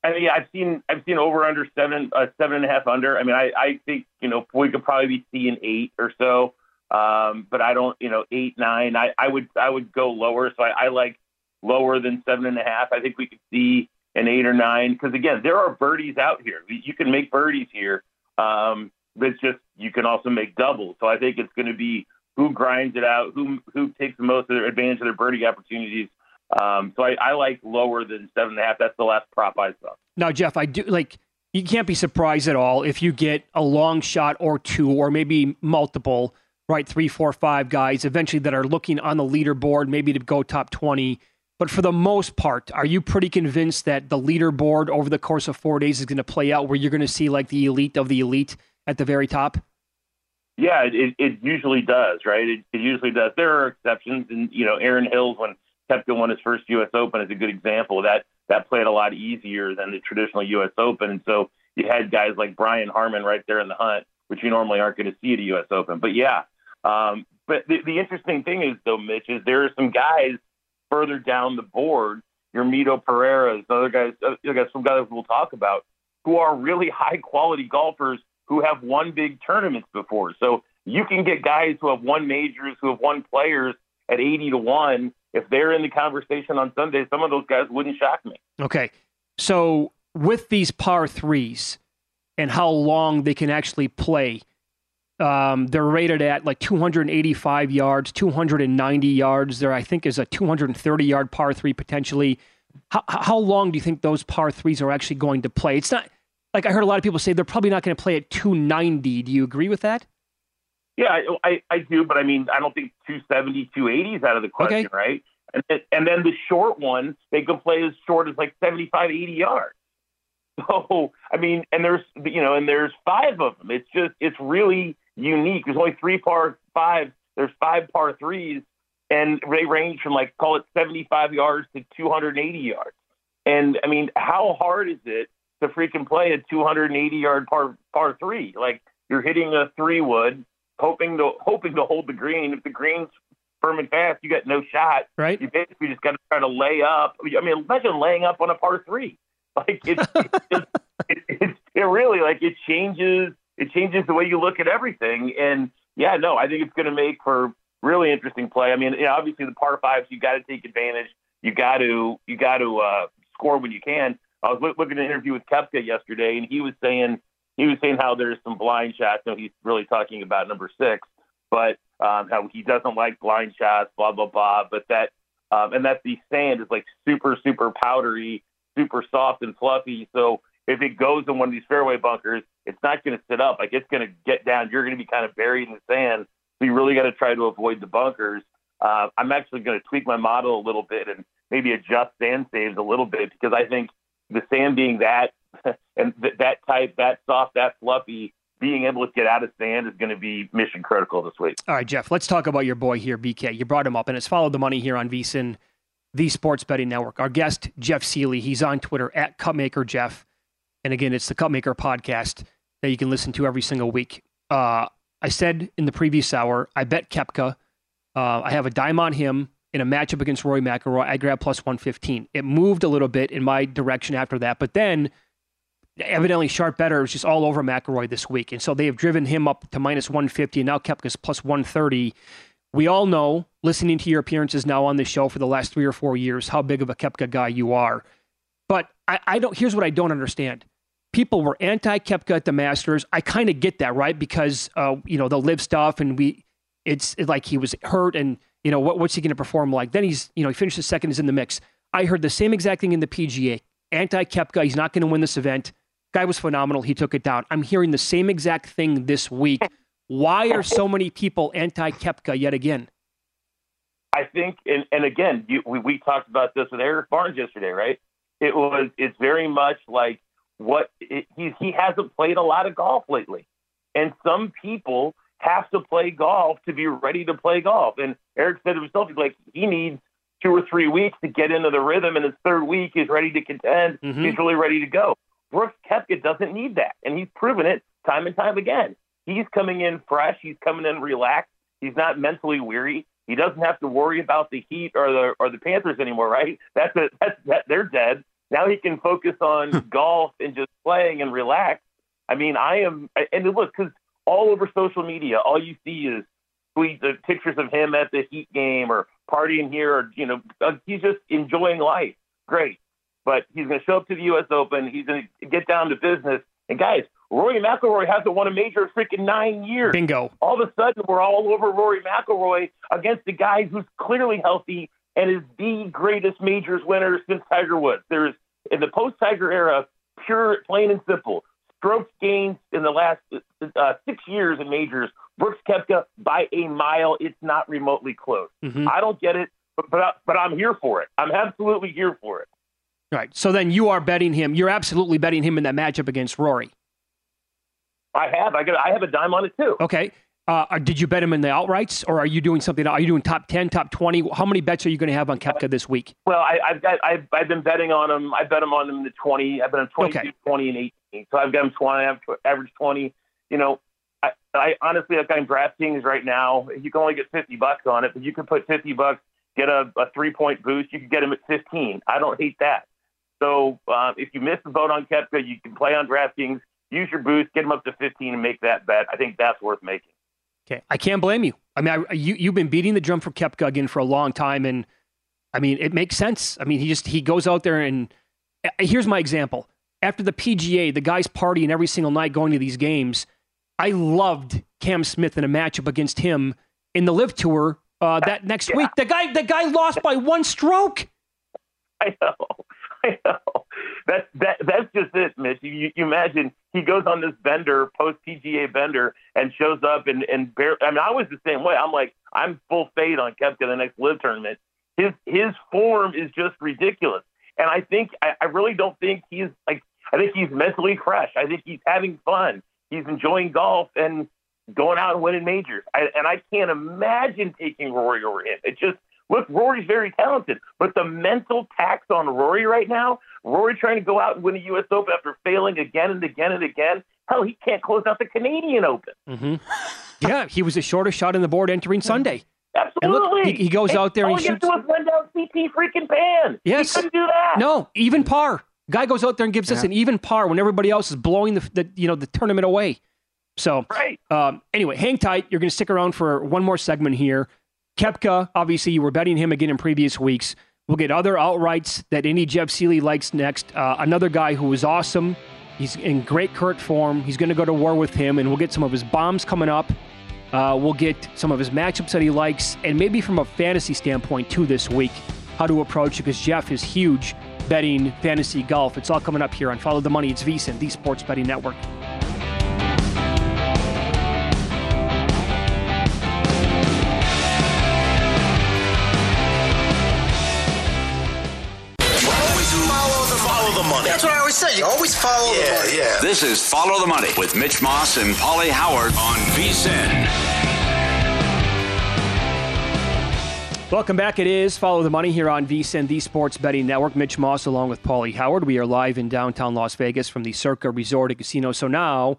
S8: I mean, I've seen I've seen over under seven uh, seven and a half under. I mean, I, I think you know we could probably be seeing eight or so, um, but I don't you know eight nine. I, I would I would go lower. So I, I like lower than seven and a half. I think we could see an eight or nine. Because again, there are birdies out here. You can make birdies here. Um, but it's just you can also make doubles. So I think it's going to be who grinds it out, who who takes the most of their advantage of their birdie opportunities. Um, so I, I like lower than seven and a half. That's the last prop I saw.
S5: Now, Jeff, I do like you can't be surprised at all if you get a long shot or two, or maybe multiple, right? Three, four, five guys eventually that are looking on the leaderboard, maybe to go top twenty but for the most part, are you pretty convinced that the leaderboard over the course of four days is going to play out where you're going to see like the elite of the elite at the very top?
S8: Yeah, it, it usually does, right? It, it usually does. There are exceptions, and you know, Aaron Hills when Koepka won his first U.S. Open is a good example. That that played a lot easier than the traditional U.S. Open, and so you had guys like Brian Harman right there in the hunt, which you normally aren't going to see at a U.S. Open. But yeah, um, but the, the interesting thing is though, Mitch, is there are some guys further down the board, your Mito Pereiras, other guys, other guys, some guys we'll talk about, who are really high quality golfers who have won big tournaments before. So you can get guys who have won majors, who have won players at 80 to 1. If they're in the conversation on Sunday, some of those guys wouldn't shock me.
S5: Okay. So with these par threes and how long they can actually play, um, they're rated at like 285 yards, 290 yards. There, I think, is a 230 yard par three potentially. How, how long do you think those par threes are actually going to play? It's not like I heard a lot of people say they're probably not going to play at 290. Do you agree with that?
S8: Yeah, I, I, do, but I mean, I don't think 270, 280 is out of the question,
S5: Okay.
S8: right? And, then- and then the short one, they can play as short as like 75, 80 yards. So, I mean, and there's, you know, and there's five of them. It's just, it's really unique. There's only three par fives. There's five par threes, and they range from like, call it 75 yards to 280 yards. And I mean, how hard is it to freaking play a 280 yard par par three? Like you're hitting a three wood, hoping to hoping to hold the green. If the green's firm and fast, you got no shot.
S5: Right.
S8: You basically just got to try to lay up. I mean, imagine laying up on a par three. Like it's it's, just, it, it's it really like it changes it changes the way you look at everything. And yeah, no, I think it's going to make for really interesting play. I mean, yeah, obviously the par fives you got to take advantage. You got to you got to uh, score when you can. I was loo- looking at an interview with Koepka yesterday, and he was saying he was saying how there's some blind shots. No, he's really talking about number six, but um, how he doesn't like blind shots, blah blah blah. But that um, and that the sand is like super super powdery, super soft and fluffy. So if it goes in one of these fairway bunkers, it's not going to sit up. Like it's going to get down. You're going to be kind of buried in the sand. So you really got to try to avoid the bunkers. Uh, I'm actually going to tweak my model a little bit and maybe adjust sand saves a little bit because I think the sand being that and th- that type, that soft, that fluffy, being able to get out of sand is going to be mission critical this week.
S5: All right, Jeff, let's talk about your boy here, BK. You brought him up, and it's followed the Money here on VSIN, the Sports Betting Network. Our guest, Jeff Seeley, he's on Twitter at Cutmaker Jeff. And again, it's the Cutmaker podcast that you can listen to every single week. Uh, I said in the previous hour, I bet Koepka. Uh, I have a dime on him in a matchup against Roy McIlroy. I grabbed plus 115. It moved a little bit in my direction after that, but then evidently sharp bettor was just all over McIlroy this week. And so they have driven him up to minus 150, and now Koepka's plus 130. We all know, listening to your appearances now on the show for the last three or four years, how big of a Koepka guy you are. But I, I don't. Here's what I don't understand. People were anti Koepka at the Masters. I kind of get that, right? Because uh, you know the live stuff, and we, it's like he was hurt, and you know what, what's he going to perform like? Then he's, you know, he finishes second, is in the mix. I heard the same exact thing in the PGA. Anti Koepka, he's not going to win this event. Guy was phenomenal. He took it down. I'm hearing the same exact thing this week. Why are so many people anti Koepka yet again?
S8: I think, and, and again, you, we, we talked about this with Eric Barnes yesterday, right? It was, it's very much like what it, he, he hasn't played a lot of golf lately. And some people have to play golf to be ready to play golf. And Eric said to himself, he's like, he needs two or three weeks to get into the rhythm. And his third week, he's ready to contend.
S5: Mhm.
S8: He's really ready to go. Brooks Koepka doesn't need that. And he's proven it time and time again. He's coming in fresh. He's coming in relaxed. He's not mentally weary. He doesn't have to worry about the Heat or the or the Panthers anymore, right? That's a, that's that they're dead. Now he can focus on golf and just playing and relax. I mean, I am, and look, because all over social media, all you see is tweets, uh, pictures of him at the Heat game or partying here, or you know, uh, he's just enjoying life. Great, but he's going to show up to the U.S. Open. He's going to get down to business. And guys, Rory McIlroy hasn't won a major in freaking nine years.
S5: Bingo.
S8: All of a sudden, we're all over Rory McIlroy against a guy who's clearly healthy and is the greatest majors winner since Tiger Woods. There's in the post-Tiger era, pure, plain and simple, strokes gained in the last uh, six years in majors. Brooks Koepka by a mile. It's not remotely close.
S5: Mhm.
S8: I don't get it, but but, I, but I'm here for it. I'm absolutely here for it.
S5: Right. So then you are betting him. You're absolutely betting him in that matchup against Rory.
S8: I have. I got. I have a dime on it too.
S5: Okay. Uh, uh, did you bet him in the outrights, or are you doing something? Are you doing top ten, top twenty? How many bets are you going to have on Koepka this week?
S8: Well, I, I've got. I've, I've been betting on him. I bet him on him in the twenty. I've been on 22,
S5: Okay.
S8: 20, and eighteen. So I've got him twenty. I've average twenty. You know, I, I honestly, I'm got him DraftKings right now. You can only get fifty bucks on it, but you can put fifty bucks, get a, a three point boost. You can get him at fifteen. I don't hate that. So uh, if you miss the vote on Koepka, you can play on DraftKings. Use your boost, get him up to fifteen, and make that bet. I think that's worth making.
S5: Okay, I can't blame you. I mean, I, you you've been beating the drum for Koepka again for a long time, and I mean, it makes sense. I mean, he just he goes out there and uh, here's my example. After the PGA, the guy's partying every single night going to these games. I loved Cam Smith in a matchup against him in the LIV Tour uh, that next
S8: Yeah.
S5: week. The guy the guy lost by one stroke.
S8: I know. I know. That's that. That's just it, Mitch. You, you imagine he goes on this bender, post PGA bender, and shows up and and bare, I mean, I was the same way. I'm like, I'm full fade on Koepka the next LIV tournament. His his form is just ridiculous, and I think I, I really don't think he's like. I think he's mentally fresh. I think he's having fun. He's enjoying golf and going out and winning majors. I, and I can't imagine taking Rory over him. It just look, Rory's very talented, but the mental tax on Rory right now, Rory trying to go out and win a U.S. Open after failing again and again and again. Hell, he can't close out the Canadian Open.
S5: Mm-hmm. Yeah, he was the shortest shot on the board entering Sunday. And
S8: Absolutely.
S5: look, he, he goes out there and he
S8: he
S5: shoots.
S8: has to do is run down CT freaking Pan.
S5: Yes.
S8: He couldn't do that.
S5: No, even par. Guy goes out there and gives us an even par when everybody else is blowing the, the you know the tournament away. So
S8: right.
S5: Um, anyway, hang tight. You're going to stick around for one more segment here. Koepka, obviously, you were betting him again in previous weeks. We'll get other outrights that any Jeff Seeley likes next. Uh, another guy who is awesome. He's in great Kurt form. He's going to go to war with him, and we'll get some of his bombs coming up. Uh, we'll get some of his matchups that he likes, and maybe from a fantasy standpoint too this week, how to approach it because Jeff is huge betting fantasy golf. It's all coming up here on Follow the Money. It's VSIN, the Sports Betting Network.
S2: Always say. You always follow the money. Yeah.
S4: This is Follow the Money with Mitch Moss and Paulie Howard on VSIN.
S5: Welcome back. It is Follow the Money here on VSIN, the Sports Betting Network. Mitch Moss along with Paulie Howard. We are live in downtown Las Vegas from the Circa Resort and Casino. So now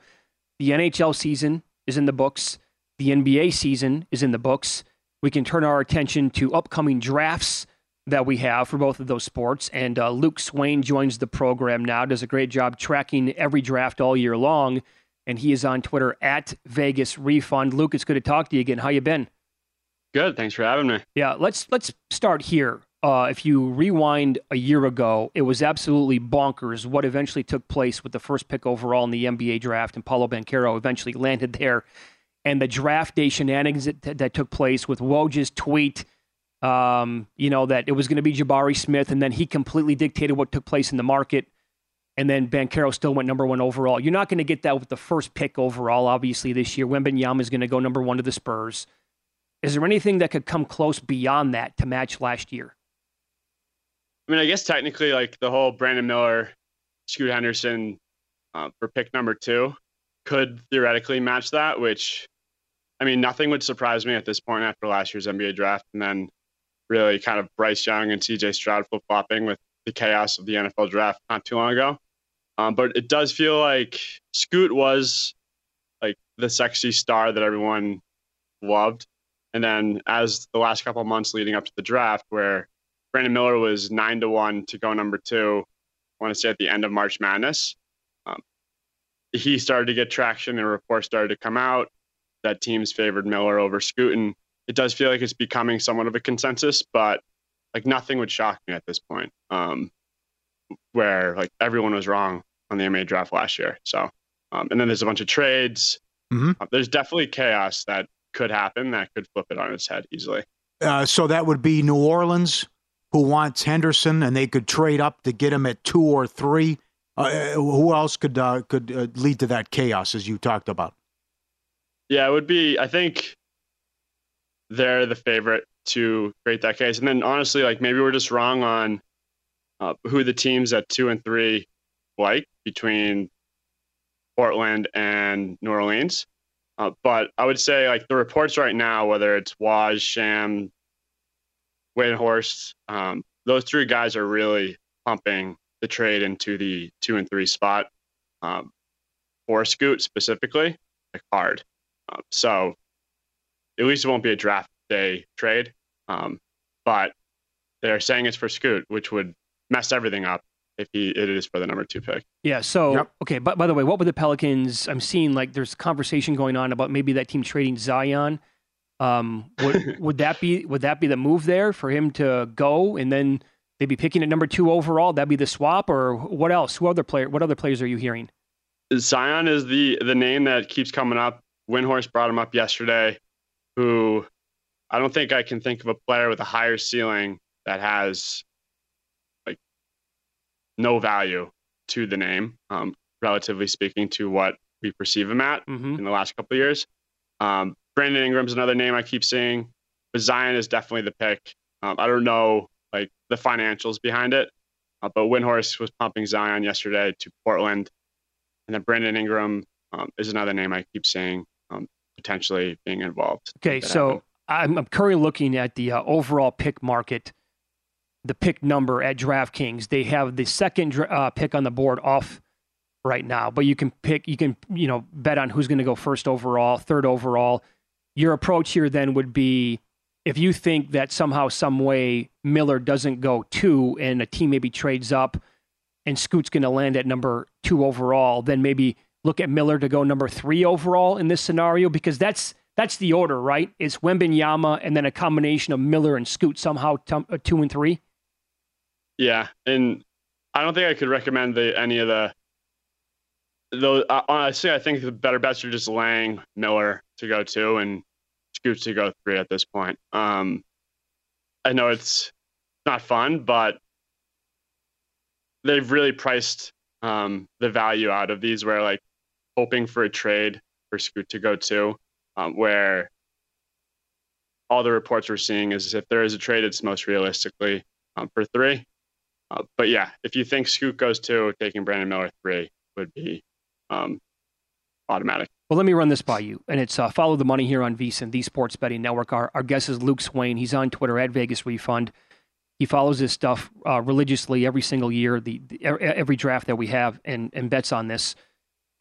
S5: the NHL season is in the books. The NBA season is in the books. We can turn our attention to upcoming drafts that we have for both of those sports. And uh, Luke Swain joins the program now, does a great job tracking every draft all year long. And he is on Twitter at Vegas Refund. Luke, it's good to talk to you again. How you been?
S7: Good. Thanks for having me.
S5: Yeah, let's let's start here. Uh, if you rewind a year ago, it was absolutely bonkers what eventually took place with the first pick overall in the NBA draft, and Paolo Banchero eventually landed there. And the draft day shenanigans that, that took place with Woj's tweet, um, you know, that it was going to be Jabari Smith, and then he completely dictated what took place in the market. And then Banchero still went number one overall. You're not going to get that with the first pick overall, obviously, this year. Wembanyama is going to go number one to the Spurs. Is there anything that could come close beyond that to match last year?
S7: I mean, I guess technically, like the whole Brandon Miller, Scoot Henderson uh, for pick number two could theoretically match that, which, I mean, nothing would surprise me at this point after last year's NBA draft. And then really kind of Bryce Young and CJ Stroud flip flopping with the chaos of the NFL draft not too long ago. Um, but it does feel like Scoot was like the sexy star that everyone loved. And then as the last couple months leading up to the draft, where Brandon Miller was nine to one to go number two, I want to say at the end of March Madness, um, he started to get traction and reports started to come out that teams favored Miller over Scoot. It does feel like it's becoming somewhat of a consensus, but like nothing would shock me at this point, um, where like everyone was wrong on the NBA draft last year. So, um, and then there's a bunch of trades.
S6: Mhm.
S7: Uh, there's definitely chaos that could happen that could flip it on its head easily.
S6: Uh, so that would be New Orleans, who wants Henderson, and they could trade up to get him at two or three. Uh, who else could uh, could uh, lead to that chaos, as you talked about?
S7: Yeah, it would be. I think they're the favorite to create that case. And then honestly, like maybe we're just wrong on uh, who the teams at two and three like between Portland and New Orleans. Uh, but I would say like the reports right now, whether it's Woj, Sham, Windhorst, um, those three guys are really pumping the trade into the two and three spot um, for Scoot specifically, like hard. Um, so at least it won't be a draft day trade. Um, but they're saying it's for Scoot, which would mess everything up if he it is for the number two pick.
S5: Yeah. So
S6: Yep.
S5: okay. But by the way, what were the Pelicans? I'm seeing like there's conversation going on about maybe that team trading Zion. Um, would would that be would that be the move there for him to go and then they'd be picking at number two overall? That'd be the swap, or what else? Who other player? What other players are you hearing?
S7: Zion is the the name that keeps coming up. Windhorst brought him up yesterday. Who I don't think I can think of a player with a higher ceiling that has like no value to the name, um, relatively speaking to what we perceive him at
S5: Mhm.
S7: in the last couple of years. Um, Brandon Ingram's another name I keep seeing, but Zion is definitely the pick. Um, I don't know like the financials behind it, uh, but Windhorst was pumping Zion yesterday to Portland, and then Brandon Ingram um, is another name I keep seeing um, potentially being involved.
S5: Okay, so. I'm, I'm currently looking at the uh, overall pick market, the pick number at DraftKings. They have the second uh, pick on the board off right now, but you can pick, you can you know bet on who's going to go first overall, third overall. Your approach here then would be if you think that somehow, some way, Miller doesn't go two, and a team maybe trades up, and Scoot's going to land at number two overall, then maybe look at Miller to go number three overall in this scenario because that's that's the order, right? It's Wembanyama and then a combination of Miller and Scoot somehow tum- uh, two and three.
S7: Yeah, and I don't think I could recommend the any of the. Though honestly, I think the better bets are just laying Miller to go two and Scoot to go three at this point. Um, I know it's not fun, but they've really priced um, the value out of these. Where like hoping for a trade for Scoot to go two, um, where all the reports we're seeing is if there is a trade, it's most realistically um, for three. Uh, but yeah, if you think Scoot goes two, taking Brandon Miller three would be um, automatic.
S5: Well, let me run this by you, and it's uh, follow the money here on VSiN, the Sports Betting Network. Our our guest is Luke Swain. He's on Twitter at Vegas Refund. He follows this stuff uh, religiously every single year, the, the every draft that we have, and and bets on this.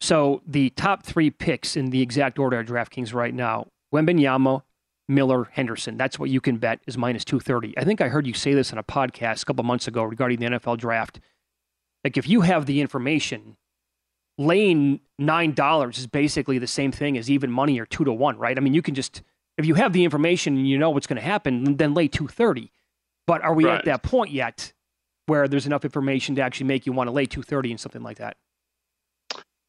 S5: So the top three picks in the exact order at DraftKings right now: Wembanyama, Miller, Henderson. That's what you can bet is minus two thirty. I think I heard you say this on a podcast a couple months ago regarding the NFL draft. Like if you have the information, laying nine dollars is basically the same thing as even money or two to one, right? I mean, you can just if you have the information and you know what's going to happen, then lay two thirty. But are we
S7: Right.
S5: at that point yet where there's enough information to actually make you want to lay two thirty and something like that?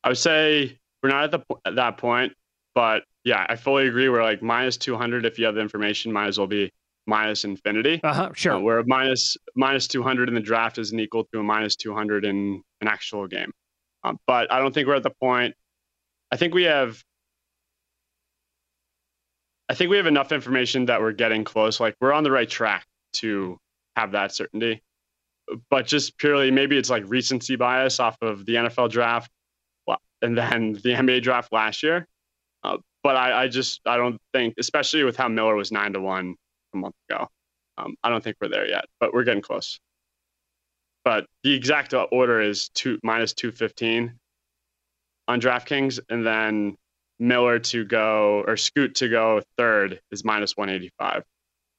S7: I would say we're not at the at that point, but yeah, I fully agree. We're like minus two hundred if you have the information, might as well be minus infinity.
S5: Uh huh. Sure.
S7: Uh, where a minus minus two hundred in the draft isn't equal to a minus two hundred in an actual game. Um, but I don't think we're at the point. I think we have. I think we have enough information that we're getting close. Like we're on the right track to have that certainty. But just purely, maybe it's like recency bias off of the NFL draft and then the NBA draft last year. Uh, but I, I just I don't think, especially with how Miller was nine to one a month ago, um, I don't think we're there yet. But we're getting close. But the exact order is two minus two fifteen on DraftKings, and then Miller to go or Scoot to go third is minus one eighty five.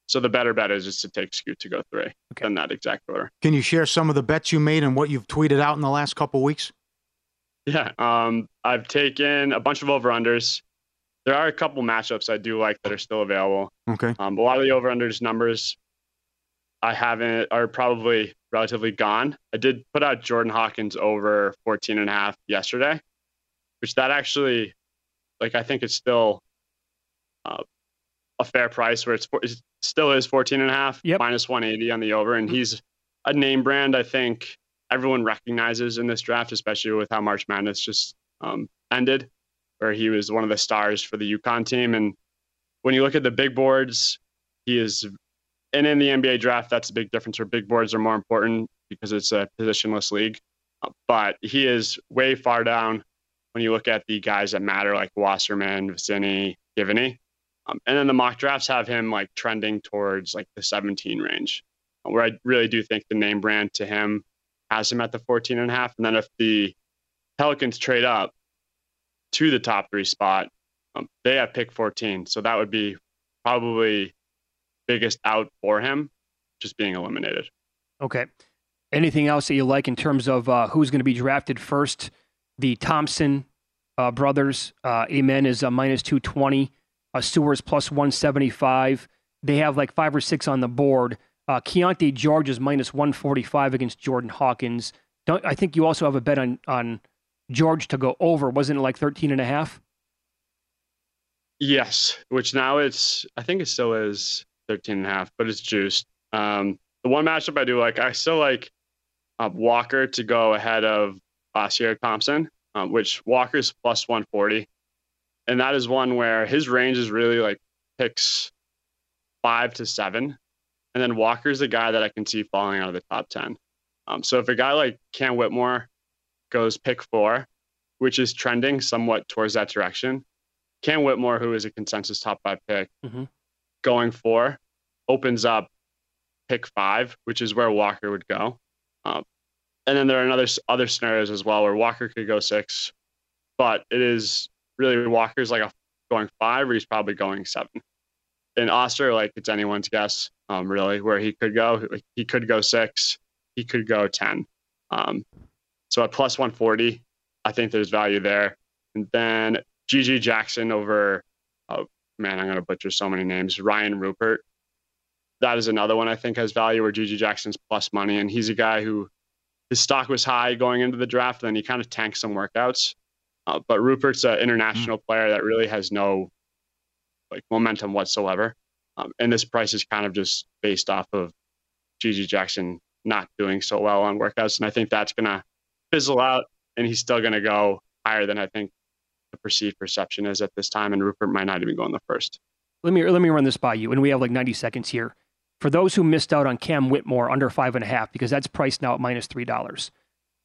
S7: So the better bet is just to take Scoot to go three okay. in that exact order.
S6: Can you share some of the bets you made and what you've tweeted out in the last couple weeks?
S7: Yeah, um, I've taken a bunch of over unders. There are a couple matchups I do like that are still available.
S6: Okay.
S7: Um, a lot of the over unders numbers I haven't are probably relatively gone. I did put out Jordan Hawkins over 14 and a half yesterday, which that actually, like, I think it's still uh, a fair price where it's, it still is 14 and a half minus 180 on the over. And he's a name brand I think everyone recognizes in this draft, especially with how March Madness just um, ended, where he was one of the stars for the UConn team. And when you look at the big boards, he is, and in the NBA draft, that's a big difference where big boards are more important because it's a positionless league. Uh, But he is way far down when you look at the guys that matter, like Wasserman, Vecenie, Givony. Um, and then the mock drafts have him like trending towards like the 17 range, where I really do think the name brand to him has him at the 14 and a half. And then if the Pelicans trade up to the top three spot, um, they have pick 14. So that would be probably biggest out for him, just being eliminated.
S5: Okay. Anything else that you like in terms of uh, who's going to be drafted first? The Thompson uh, brothers, uh, Amen is uh, minus 220. Uh, plus 175. They have like five or six on the board. Uh, Keyonte George is minus 145 against Jordan Hawkins. Don't, I think you also have a bet on, on George to go over. Wasn't it like 13 and a half?
S7: Yes, which now it's, I think it still is 13 and a half, but it's juiced. Um, the one matchup I do like, I still like uh, Walker to go ahead of Ausar Thompson, um, which Walker's plus 140. And that is one where his range is really like picks five to seven. And then Walker's the guy that I can see falling out of the top 10. Um, so if a guy like Cam Whitmore goes pick four, which is trending somewhat towards that direction, Cam Whitmore, who is a consensus top five pick,
S5: mm-hmm.
S7: going four, opens up pick five, which is where Walker would go. Um, and then there are other other scenarios as well where Walker could go six, but it is really Walker's like a going five, or he's probably going seven. And Ausar, like it's anyone's guess, um, really, where he could go. He could go six, he could go ten. Um, so at plus one forty, I think there's value there. And then GG Jackson over, oh man, I'm gonna butcher so many names. Ryan Rupert. That is another one I think has value where GG Jackson's plus money, and he's a guy who his stock was high going into the draft, and then he kind of tanked some workouts. Uh, but Rupert's an international mm-hmm. player that really has no like momentum whatsoever, um, and this price is kind of just based off of GG Jackson not doing so well on workouts, and I think that's gonna fizzle out, and he's still gonna go higher than I think the perceived perception is at this time, and Rupert might not even go in the first.
S5: Let me let me run this by you, and we have like 90 seconds here. For those who missed out on Cam Whitmore under five and a half, because that's priced now at minus three dollars.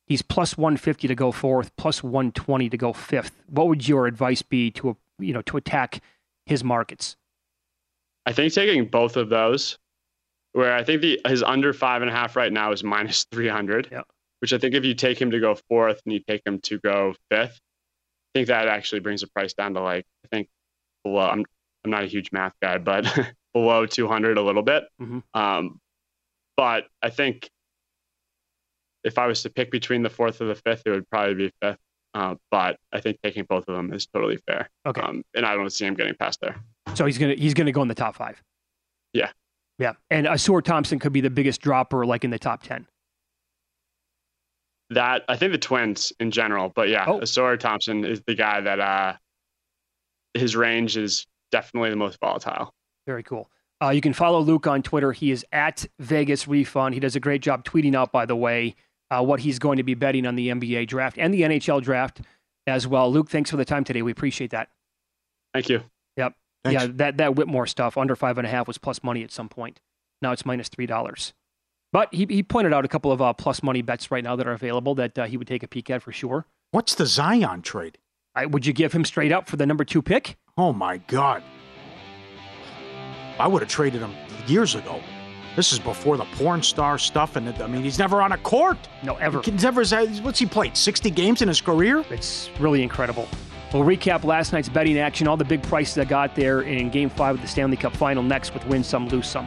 S5: He's plus 150 to go fourth, plus 120 to go fifth. What would your advice be to a, you know to attack his markets?
S7: I think taking both of those, where I think the his under five and a half right now is minus 300.
S5: Yeah.
S7: Which I think if you take him to go fourth and you take him to go fifth, I think that actually brings the price down to like I think below. I'm I'm not a huge math guy, but below 200 a little bit.
S5: Mm-hmm.
S7: Um, but I think if I was to pick between the fourth or the fifth, it would probably be fifth. Uh, but I think taking both of them is totally fair.
S5: Okay.
S7: Um, and I don't see him getting past there.
S5: So he's gonna he's gonna go in the top five.
S7: Yeah.
S5: Yeah. And Ausar Thompson could be the biggest dropper, like in the top ten.
S7: That I think the Twins in general, but yeah, oh. Ausar Thompson is the guy that uh, his range is definitely the most volatile.
S5: Very cool. Uh, you can follow Luke on Twitter. He is at Vegas Refund. He does a great job tweeting out, by the way, uh, what he's going to be betting on the NBA draft and the NHL draft as well. Luke, thanks for the time today. We appreciate that.
S7: Thank you.
S5: Yep. Thanks. Yeah, that, that Whitmore stuff, under five and a half, was plus money at some point. Now it's $3. But he, he pointed out a couple of uh, plus money bets right now that are available that uh, he would take a peek at for sure.
S6: What's the Zion trade?
S5: I, would you give him straight up for the number two pick?
S6: Oh, my God. I would have traded him years ago. This is before the porn star stuff, and it, I mean, he's never on a court.
S5: No, ever.
S6: He's never. What's he played? Sixty games in his career.
S5: It's really incredible. We'll recap last night's betting action, all the big prices that got there in Game Five of the Stanley Cup Final. Next, with win some, lose some.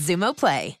S1: Xumo Play.